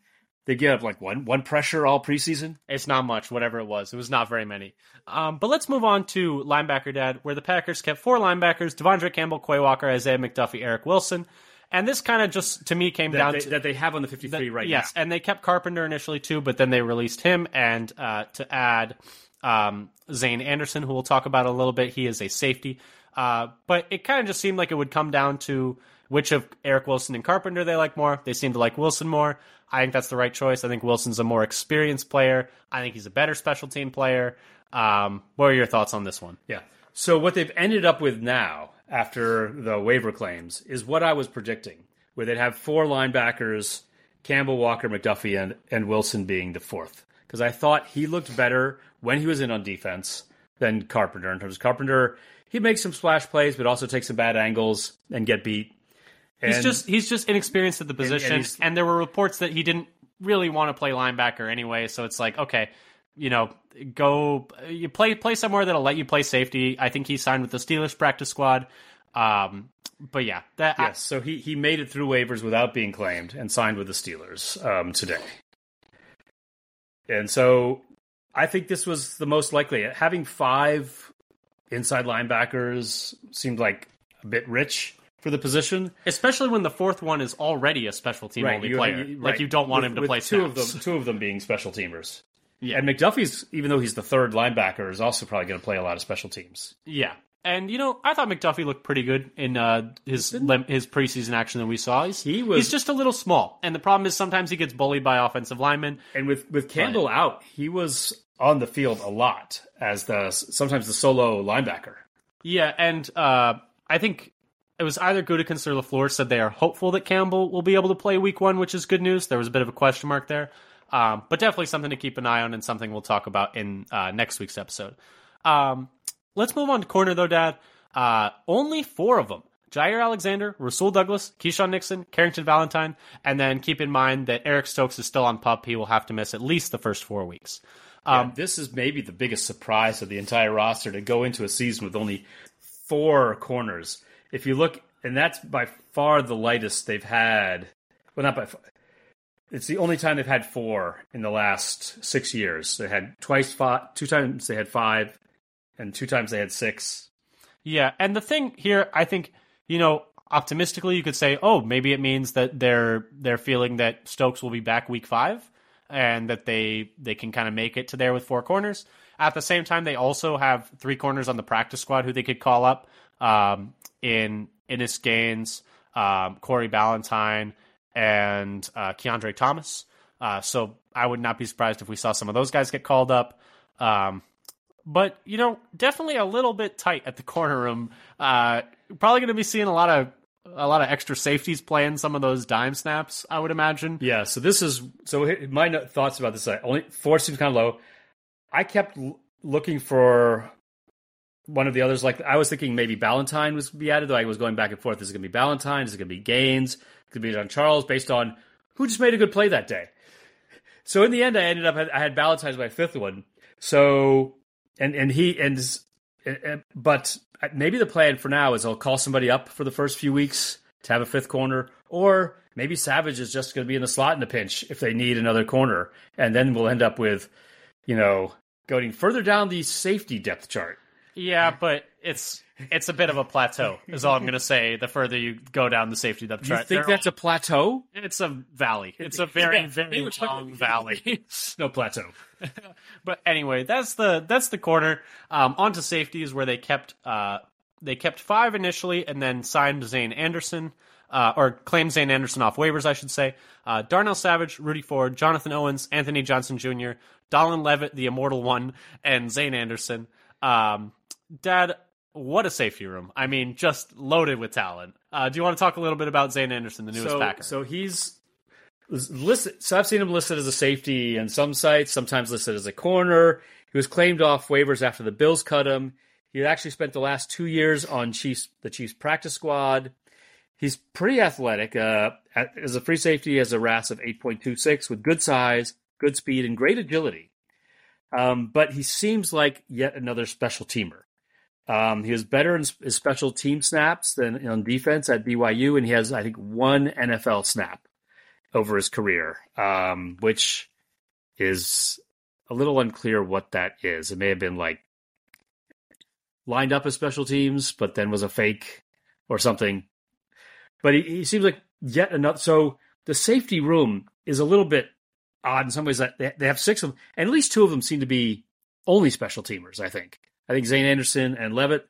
They get up like one one pressure all preseason. It's not much, whatever it was. It was not very many. Um, but let's move on to linebacker dad, where the Packers kept four linebackers: Devondre Campbell, Quay Walker, Isaiah McDuffie, Eric Wilson. And this kind of just to me came That down they, to that they have on the fifty three right yes, now. and they kept Carpenter initially too, but then they released him and uh, to add um, Zayne Anderson, who we'll talk about a little bit. He is a safety, uh, but it kind of just seemed like it would come down to which of Eric Wilson and Carpenter they like more. They seem to like Wilson more. I think that's the right choice. I think Wilson's a more experienced player. I think he's a better special team player. Um, what are your thoughts on this one? Yeah. So what they've ended up with now, after the waiver claims, is what I was predicting, where they'd have four linebackers, Campbell, Walker, McDuffie, and, and Wilson being the fourth. Because I thought he looked better when he was in on defense than Carpenter. In terms of Carpenter, he makes some splash plays, but also takes some bad angles and get beat. He's just he's just inexperienced at the position, and, he's- there were reports that he didn't really want to play linebacker anyway. So it's like, okay, you know, go you play play somewhere that'll let you play safety. I think he signed with the Steelers practice squad. Um, but yeah, that Yes, so he, he made it through waivers without being claimed and signed with the Steelers um, today. And so I think this was the most likely. Having five inside linebackers seemed like a bit rich for the position. especially when the fourth one is already a special team only you- player. you- Like you don't want With- him to play two snaps. of them. Two of them being special teamers. Yeah. And McDuffie's, even though he's the third linebacker, is also probably going to play a lot of special teams. Yeah. And you know, I thought McDuffie looked pretty good in uh, his lim- his preseason action that we saw. He's, He was- he's just a little small, and the problem is sometimes he gets bullied by offensive linemen. And with with Campbell out, he was on the field a lot as the sometimes the solo linebacker. Yeah, and uh, I think it was either Gutekunst or LaFleur said they are hopeful that Campbell will be able to play Week One, which is good news. There was a bit of a question mark there, um, but definitely something to keep an eye on and something we'll talk about in uh, next week's episode. Um, let's move on to corner though, Dad. Uh, only four of them. Jaire Alexander, Rasul Douglas, Keisean Nixon, Carrington Valentine, and then keep in mind that Eric Stokes is still on pup. He will have to miss at least the first four weeks. Um, this is maybe the biggest surprise of the entire roster to go into a season with only four corners. If you look, and that's by far the lightest they've had. Well, not by far. It's the only time they've had four in the last six years. They had twice five, two times they had five, and two times they had six. Yeah, and the thing here, I think, you know, optimistically, you could say, oh, maybe it means that they're they're feeling that Stokes will be back week five, and that they they can kind of make it to there with four corners. At the same time, they also have three corners on the practice squad who they could call up um, in Innis Gaines, um, Corey Ballentine, and uh, Kiondre Thomas. Uh, so I would not be surprised if we saw some of those guys get called up. Um, but you know, definitely a little bit tight at the corner room. Uh, probably going to be seeing a lot of a lot of extra safeties playing some of those dime snaps. I would imagine. Yeah, so this is so my thoughts about this. I only four seems kind of low. I kept looking for one of the others. Like I was thinking maybe Ballentine was be added. Though I was going back and forth. Is it going to be Ballentine? Is it going to be Gaines? Could be John Charles based on who just made a good play that day. So in the end, I ended up I had Ballentine as my fifth one. So and and he and and- but maybe the plan for now is I'll call somebody up for the first few weeks to have a fifth corner, or maybe Savage is just going to be in the slot in a pinch if they need another corner, and then we'll end up with, you know, going further down the safety depth chart. Yeah, but it's it's a bit of a plateau. Is all I'm going to say. The further you go down the safety depth You think that's a plateau? it's a valley. It's a very Yeah, very were talking- long valley. No plateau. but anyway, that's the that's the corner. Um, on to safeties where they kept uh, they kept five initially and then signed Zayne Anderson. Uh, or claimed Zayne Anderson off waivers, I should say. Uh, Darnell Savage, Rudy Ford, Jonathan Owens, Anthony Johnson Jr., Dallin Leavitt, the immortal one, and Zayne Anderson. Um, Dad, what a safety room! I mean, just loaded with talent. Uh, do you want to talk a little bit about Zayne Anderson, the newest so, Packer? So he's listed. So I've seen him listed as a safety in some sites, sometimes listed as a corner. He was claimed off waivers after the Bills cut him. He actually spent the last two years on Chiefs, the Chiefs practice squad. He's pretty athletic. Uh, as a free safety, he has a RAS of 8.26 with good size, good speed, and great agility. Um, but he seems like yet another special teamer. Um, he was better in his special team snaps than on defense at BYU, and he has, I think, one NFL snap over his career, um, which is a little unclear what that is. It may have been like lined up as special teams, but then was a fake or something. But he, he seems like yet another. So the safety room is a little bit odd in some ways. That they, they have six of them, and at least two of them seem to be only special teamers. I think. I think Zayne Anderson and Leavitt,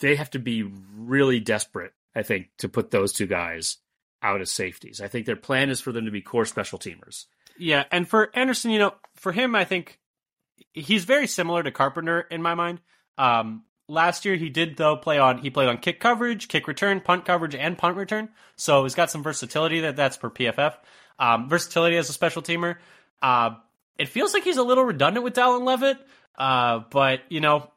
they have to be really desperate. I think to put those two guys out as safeties. I think their plan is for them to be core special teamers. Yeah, and for Anderson, you know, for him, I think he's very similar to Carpenter in my mind. Um, last year, he did though play on he played on kick coverage, kick return, punt coverage, and punt return. So he's got some versatility that that's per PFF. Um, versatility as a special teamer. Uh, it feels like he's a little redundant with Dallin Leavitt, uh, but you know,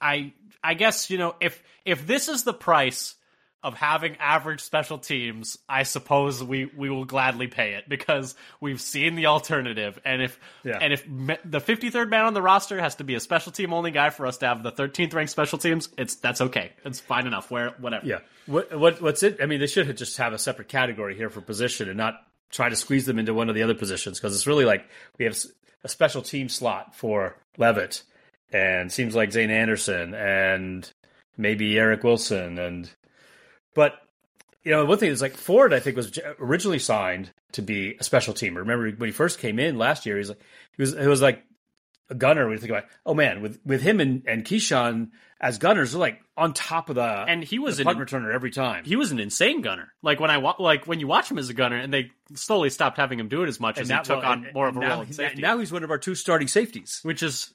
I I guess you know if if this is the price of having average special teams, I suppose we, we will gladly pay it because we've seen the alternative. And if Yeah. and if me, the 53rd man on the roster has to be a special team only guy for us to have the 13th ranked special teams, it's that's okay. It's fine enough. Where whatever. Yeah. What what what's it? I mean, they should just have a separate category here for position and not try to squeeze them into one of the other positions because it's really like we have a special team slot for Leavitt and seems like Zayne Anderson and maybe Eric Wilson and but you know one thing is like Ford I think was originally signed to be a special teamer. Remember when he first came in last year? He's like he was it was like a gunner. You think about oh man with with him and and Keisean as gunners, they're like on top of the And he was an punt returner every time. he was an insane gunner. Like when I wa- like when you watch him as a gunner, and they slowly stopped having him do it as much as he took well, on and- more of a now, role in safety, Now he's one of our two starting safeties. which is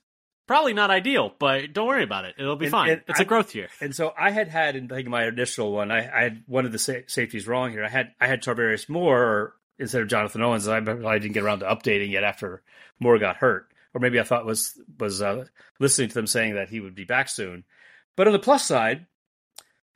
probably not ideal. But don't worry about it; it'll be And- fine. and it's I- a growth year. And so I had had in like my initial one, I, I had one of the sa- safeties wrong here. I had I had Tarvarius Moore instead of Jonathan Owens. And I, I didn't get around to updating yet after Moore got hurt, or maybe I thought was was uh, listening to them saying that he would be back soon. But on the plus side,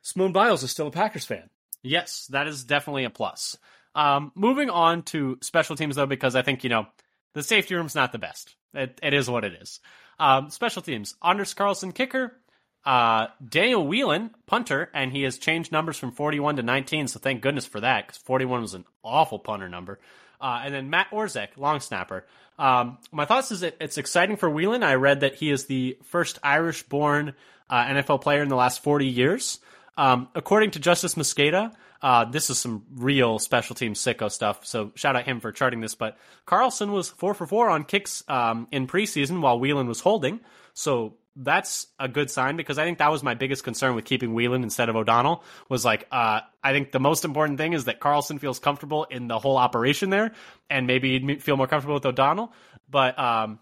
Simone Biles is still a Packers fan. Yes, that is definitely a plus. Um, moving on to special teams, though, because I think, you know, the safety room's not the best. It, it is what it is. Um, special teams Anders Carlson, kicker. Uh, Daniel Whelan, punter, and he has changed numbers from 41 to 19, so thank goodness for that, because 41 was an awful punter number. Uh, and then Matt Orzech, long snapper. Um, my thoughts is it's exciting for Whelan. I read that he is the first Irish born uh, NFL player in the last 40 years. Um, according to Justis Mosqueda, uh, this is some real special team sicko stuff. So shout out him for charting this. But Carlson was four for four on kicks um, in preseason while Whelan was holding. So that's a good sign because I think that was my biggest concern with keeping Whelan instead of O'Donnell was like uh, I think the most important thing is that Carlson feels comfortable in the whole operation there, and maybe he'd feel more comfortable with O'Donnell. But um,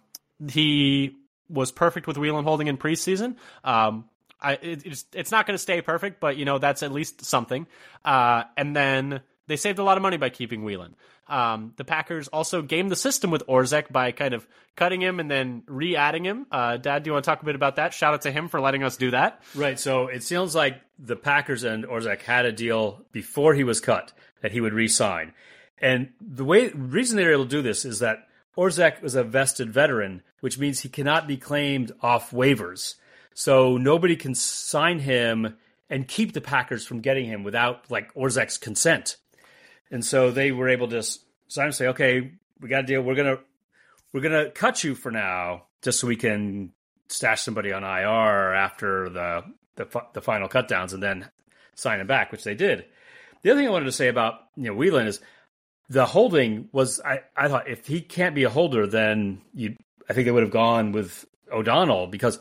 he was perfect with Whelan holding in preseason. Um, I, it, it's, it's not going to stay perfect, but you know that's at least something. Uh, and then they saved a lot of money by keeping Whelan. Um, the Packers also gamed the system with Orzech by kind of cutting him and then re-adding him. Uh, Dad, do you want to talk a bit about that? Shout out to him for letting us do that. Right. So it sounds like the Packers and Orzech had a deal before he was cut that he would re-sign. And the way reason they were able to do this is that Orzech was a vested veteran, which means he cannot be claimed off waivers. So nobody can sign him and keep the Packers from getting him without like Orzech's consent. And so they were able to sign and say, "Okay, we got a deal. We're gonna we're gonna cut you for now, just so we can stash somebody on IR after the the the final cutdowns and then sign him back, which they did. The other thing I wanted to say about you know Whelan is the holding was I, I thought if he can't be a holder, then you I think they would have gone with O'Donnell because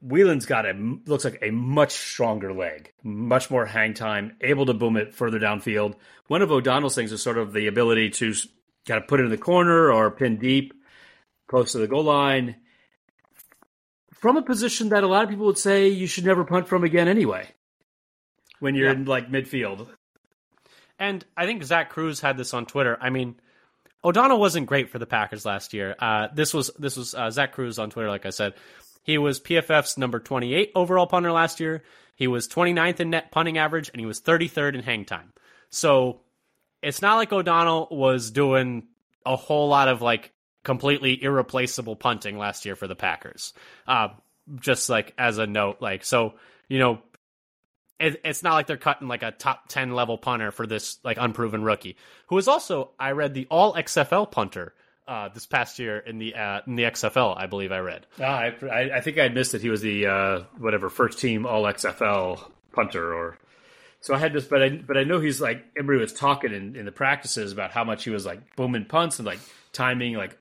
Whelan's got a looks like a much stronger leg, much more hang time, able to boom it further downfield. One of O'Donnell's things is sort of the ability to kind of put it in the corner or pin deep, close to the goal line, from a position that a lot of people would say you should never punt from again anyway. When you're yeah. in like midfield, and I think Zach Kruse had this on Twitter. I mean, O'Donnell wasn't great for the Packers last year. Uh, this was this was uh, Zach Kruse on Twitter, like I said. He was PFF's number 28 overall punter last year. He was 29th in net punting average, and he was 33rd in hang time. So it's not like O'Donnell was doing a whole lot of like completely irreplaceable punting last year for the Packers. Uh, just like as a note, like so, you know, it's not like they're cutting like a top 10 level punter for this like unproven rookie who is also I read the all XFL punter uh, this past year in the uh, in the XFL, I believe I read. Ah, I, I think I missed that he was the uh, whatever first team All XFL punter, or so I had this, but I but I know he's like everybody was talking in, in the practices about how much he was like booming punts and like timing like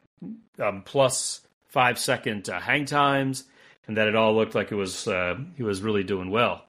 um, plus five second uh, hang times, and that it all looked like it was uh, he was really doing well.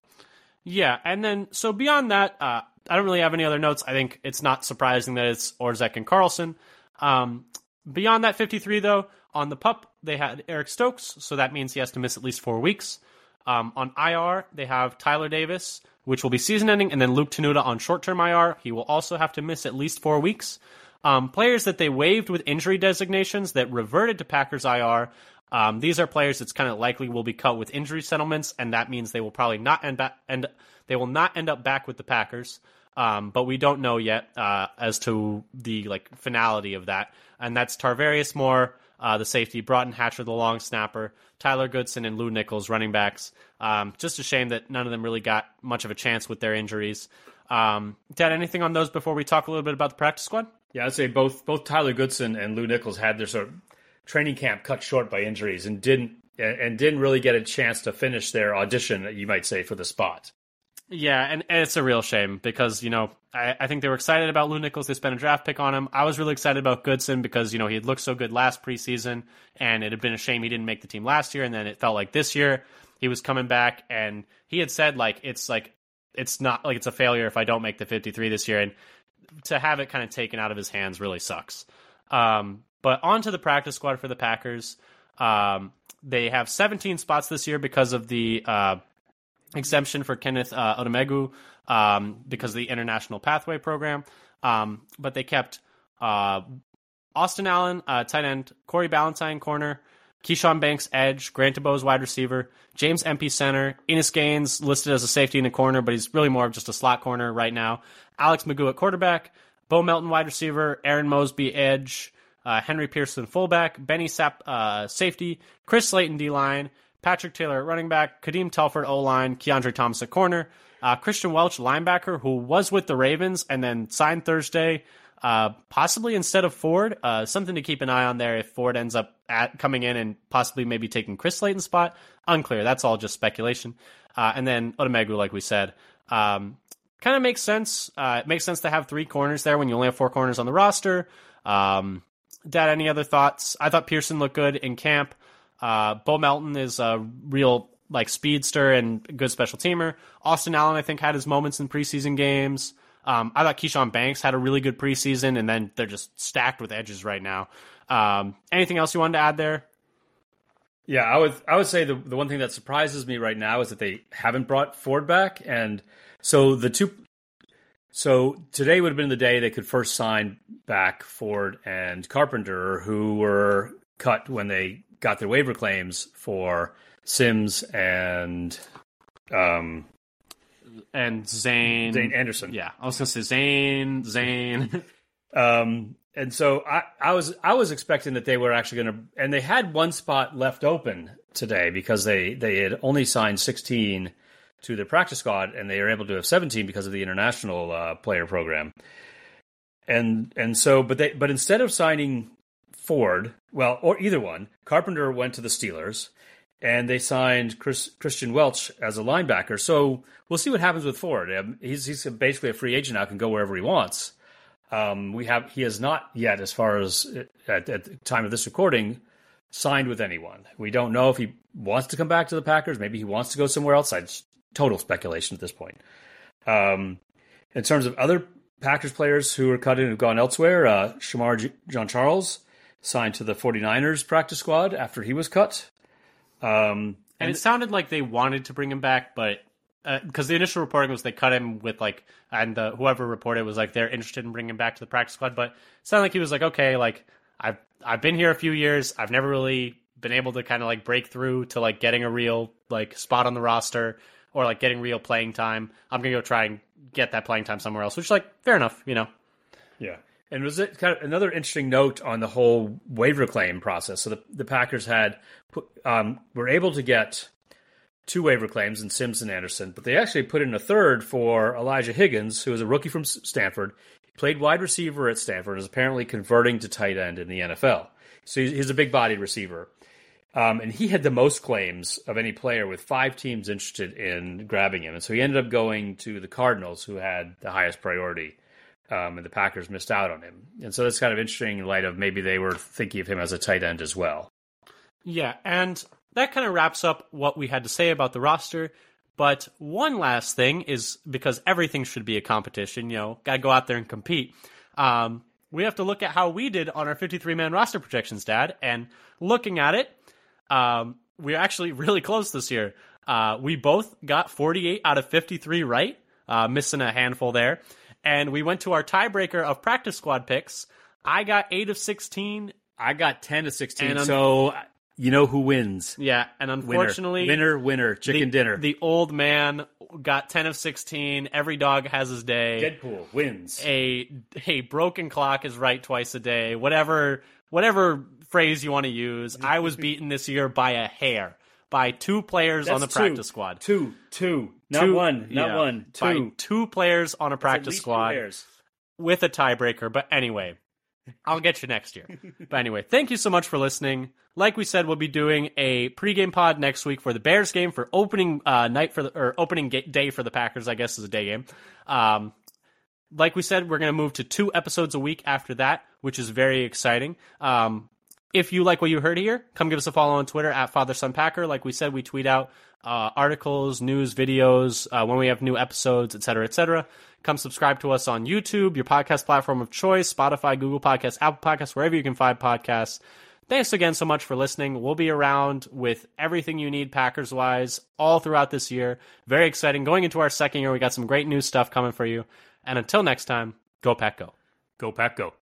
Yeah, and then so beyond that, uh, I don't really have any other notes. I think it's not surprising that it's Orzech and Carlson. Um, Beyond that 53, though, on the pup, they had Eric Stokes, so that means he has to miss at least four weeks. Um, on IR, they have Tyler Davis, which will be season ending, and then Luke Tenuta on short term IR. He will also have to miss at least four weeks. Um, players that they waived with injury designations that reverted to Packers IR. Um, these are players that's kind of likely will be cut with injury settlements, and that means they will probably not end back, and they will not end up back with the Packers. Um, but we don't know yet uh, as to the like finality of that and that's Tarvarius Moore, uh, the safety, Broughton Hatcher, the long snapper, Tyler Goodson, and Lew Nichols, running backs. Um, just a shame that none of them really got much of a chance with their injuries. Um, Dad, anything on those before we talk a little bit about the practice squad? Yeah, I'd say both both Tyler Goodson and Lew Nichols had their sort of training camp cut short by injuries and didn't and didn't really get a chance to finish their audition, you might say, for the spot. Yeah, and, and, it's a real shame because, you know, I, I, think they were excited about Lew Nichols. They spent a draft pick on him. I was really excited about Goodson because, you know, he had looked so good last preseason, and it had been a shame he didn't make the team last year. And then it felt like this year he was coming back, and he had said, like, it's like, it's not like it's a failure if I don't make the 53 this year. And to have it kind of taken out of his hands really sucks. Um, but on to the practice squad for the Packers. Um, they have 17 spots this year because of the uh, exemption for Kenneth uh, Odumegwu um, because of the International Pathway Program. Um, but they kept uh, Austin Allen, uh, tight end, Corey Ballentine, corner, Keyshawn Banks, edge, Grant DuBose, wide receiver, James Empey, center, Innis Gaines listed as a safety in the corner, but he's really more of just a slot corner right now. Alex McGough at quarterback, Bo Melton, wide receiver, Aaron Mosby, edge, uh, Henry Pearson, fullback, Benny Sapp, uh, safety, Chris Slayton, D line, Patrick Taylor running back, Kadeem Telford O line, Kiondre Thomas corner, uh, Christian Welch linebacker who was with the Ravens and then signed Thursday, uh, possibly instead of Ford. Uh, something to keep an eye on there if Ford ends up at coming in and possibly maybe taking Chris Slayton's spot. Unclear. That's all just speculation. Uh, and then Odumegwu, like we said. Um, kind of makes sense. Uh, it makes sense to have three corners there when you only have four corners on the roster. Um, Dad, any other thoughts? I thought Pearson looked good in camp. Uh, Bo Melton is a real like speedster and good special teamer. Austin Allen, I think, had his moments in preseason games. Um, I thought Keyshawn Banks had a really good preseason, and then they're just stacked with edges right now. Um, anything else you wanted to add there? Yeah, I would I would say the the one thing that surprises me right now is that they haven't brought Ford back, and so the two. So today would have been the day they could first sign back Ford and Carpenter, who were cut when they got their waiver claims for Sims and um and Zayne Zayne Anderson. Yeah, I was gonna say Zayne Zayne. um, and so I, I was I was expecting that they were actually going to, and they had one spot left open today because they they had only signed sixteen to the practice squad, and they are able to have seventeen because of the international uh, player program. And and so, but they but instead of signing Ford, well, or either one. Carpenter went to the Steelers, and they signed Chris, Christian Welch as a linebacker. So we'll see what happens with Ford. Um, he's, he's basically a free agent now, can go wherever he wants. Um, we have he has not yet, as far as at, at the time of this recording, signed with anyone. We don't know if he wants to come back to the Packers. Maybe he wants to go somewhere else. It's total speculation at this point. Um, in terms of other Packers players who are cut in and have gone elsewhere, uh, Shemar Jean Charles signed to the 49ers practice squad after he was cut. Um, and, and it sounded like they wanted to bring him back, but because uh, the initial reporting was they cut him with like, and the, whoever reported was like they're interested in bringing him back to the practice squad, but it sounded like he was like, okay, like I've I've been here a few years, I've never really been able to kind of like break through to like getting a real like spot on the roster or like getting real playing time. I'm gonna go try and get that playing time somewhere else, which is like fair enough, you know. Yeah. And was it kind of another interesting note on the whole waiver claim process? So the, the Packers had um, were able to get two waiver claims in Sims and Anderson, but they actually put in a third for Elijah Higgins, who is a rookie from Stanford. He played wide receiver at Stanford, is apparently converting to tight end in the NFL. So he's a big bodied receiver. Um, and he had the most claims of any player with five teams interested in grabbing him. And so he ended up going to the Cardinals, who had the highest priority um, and the Packers missed out on him. And so that's kind of interesting in light of maybe they were thinking of him as a tight end as well. Yeah, and that kind of wraps up what we had to say about the roster. But one last thing is because everything should be a competition, you know, got to go out there and compete. Um, we have to look at how we did on our 53 man roster projections, Dad. And looking at it, um, we're actually really close this year. Uh, we both got 48 out of 53 right, uh, missing a handful there and we went to our tiebreaker of practice squad picks. I got eight of sixteen. I got ten to sixteen. Un- so you know who wins? Yeah, and unfortunately, winner, winner, winner chicken the, dinner. The old man got ten of sixteen. Every dog has his day. Deadpool wins. A a broken clock is right twice a day. Whatever whatever phrase you want to use. I was beaten this year by a hair by two players That's on the two. practice squad. Two, two, not two, one, not yeah, one, two. By two players on a practice squad with a tiebreaker. But anyway, I'll get you next year. but anyway, thank you so much for listening. Like we said, we'll be doing a pregame pod next week for the Bears game for opening uh, night for the or opening day for the Packers. I guess is a day game. Um, like we said, we're going to move to two episodes a week after that, which is very exciting. Um, if you like what you heard here, come give us a follow on Twitter at Father Son Packer. Like we said, we tweet out uh, articles, news, videos uh, when we have new episodes, etc., etc. Come subscribe to us on YouTube, your podcast platform of choice, Spotify, Google Podcasts, Apple Podcasts, wherever you can find podcasts. Thanks again so much for listening. We'll be around with everything you need Packers wise all throughout this year. Very exciting. Going into our second year, we got some great new stuff coming for you. And until next time, go Pack Go. Go Pack Go.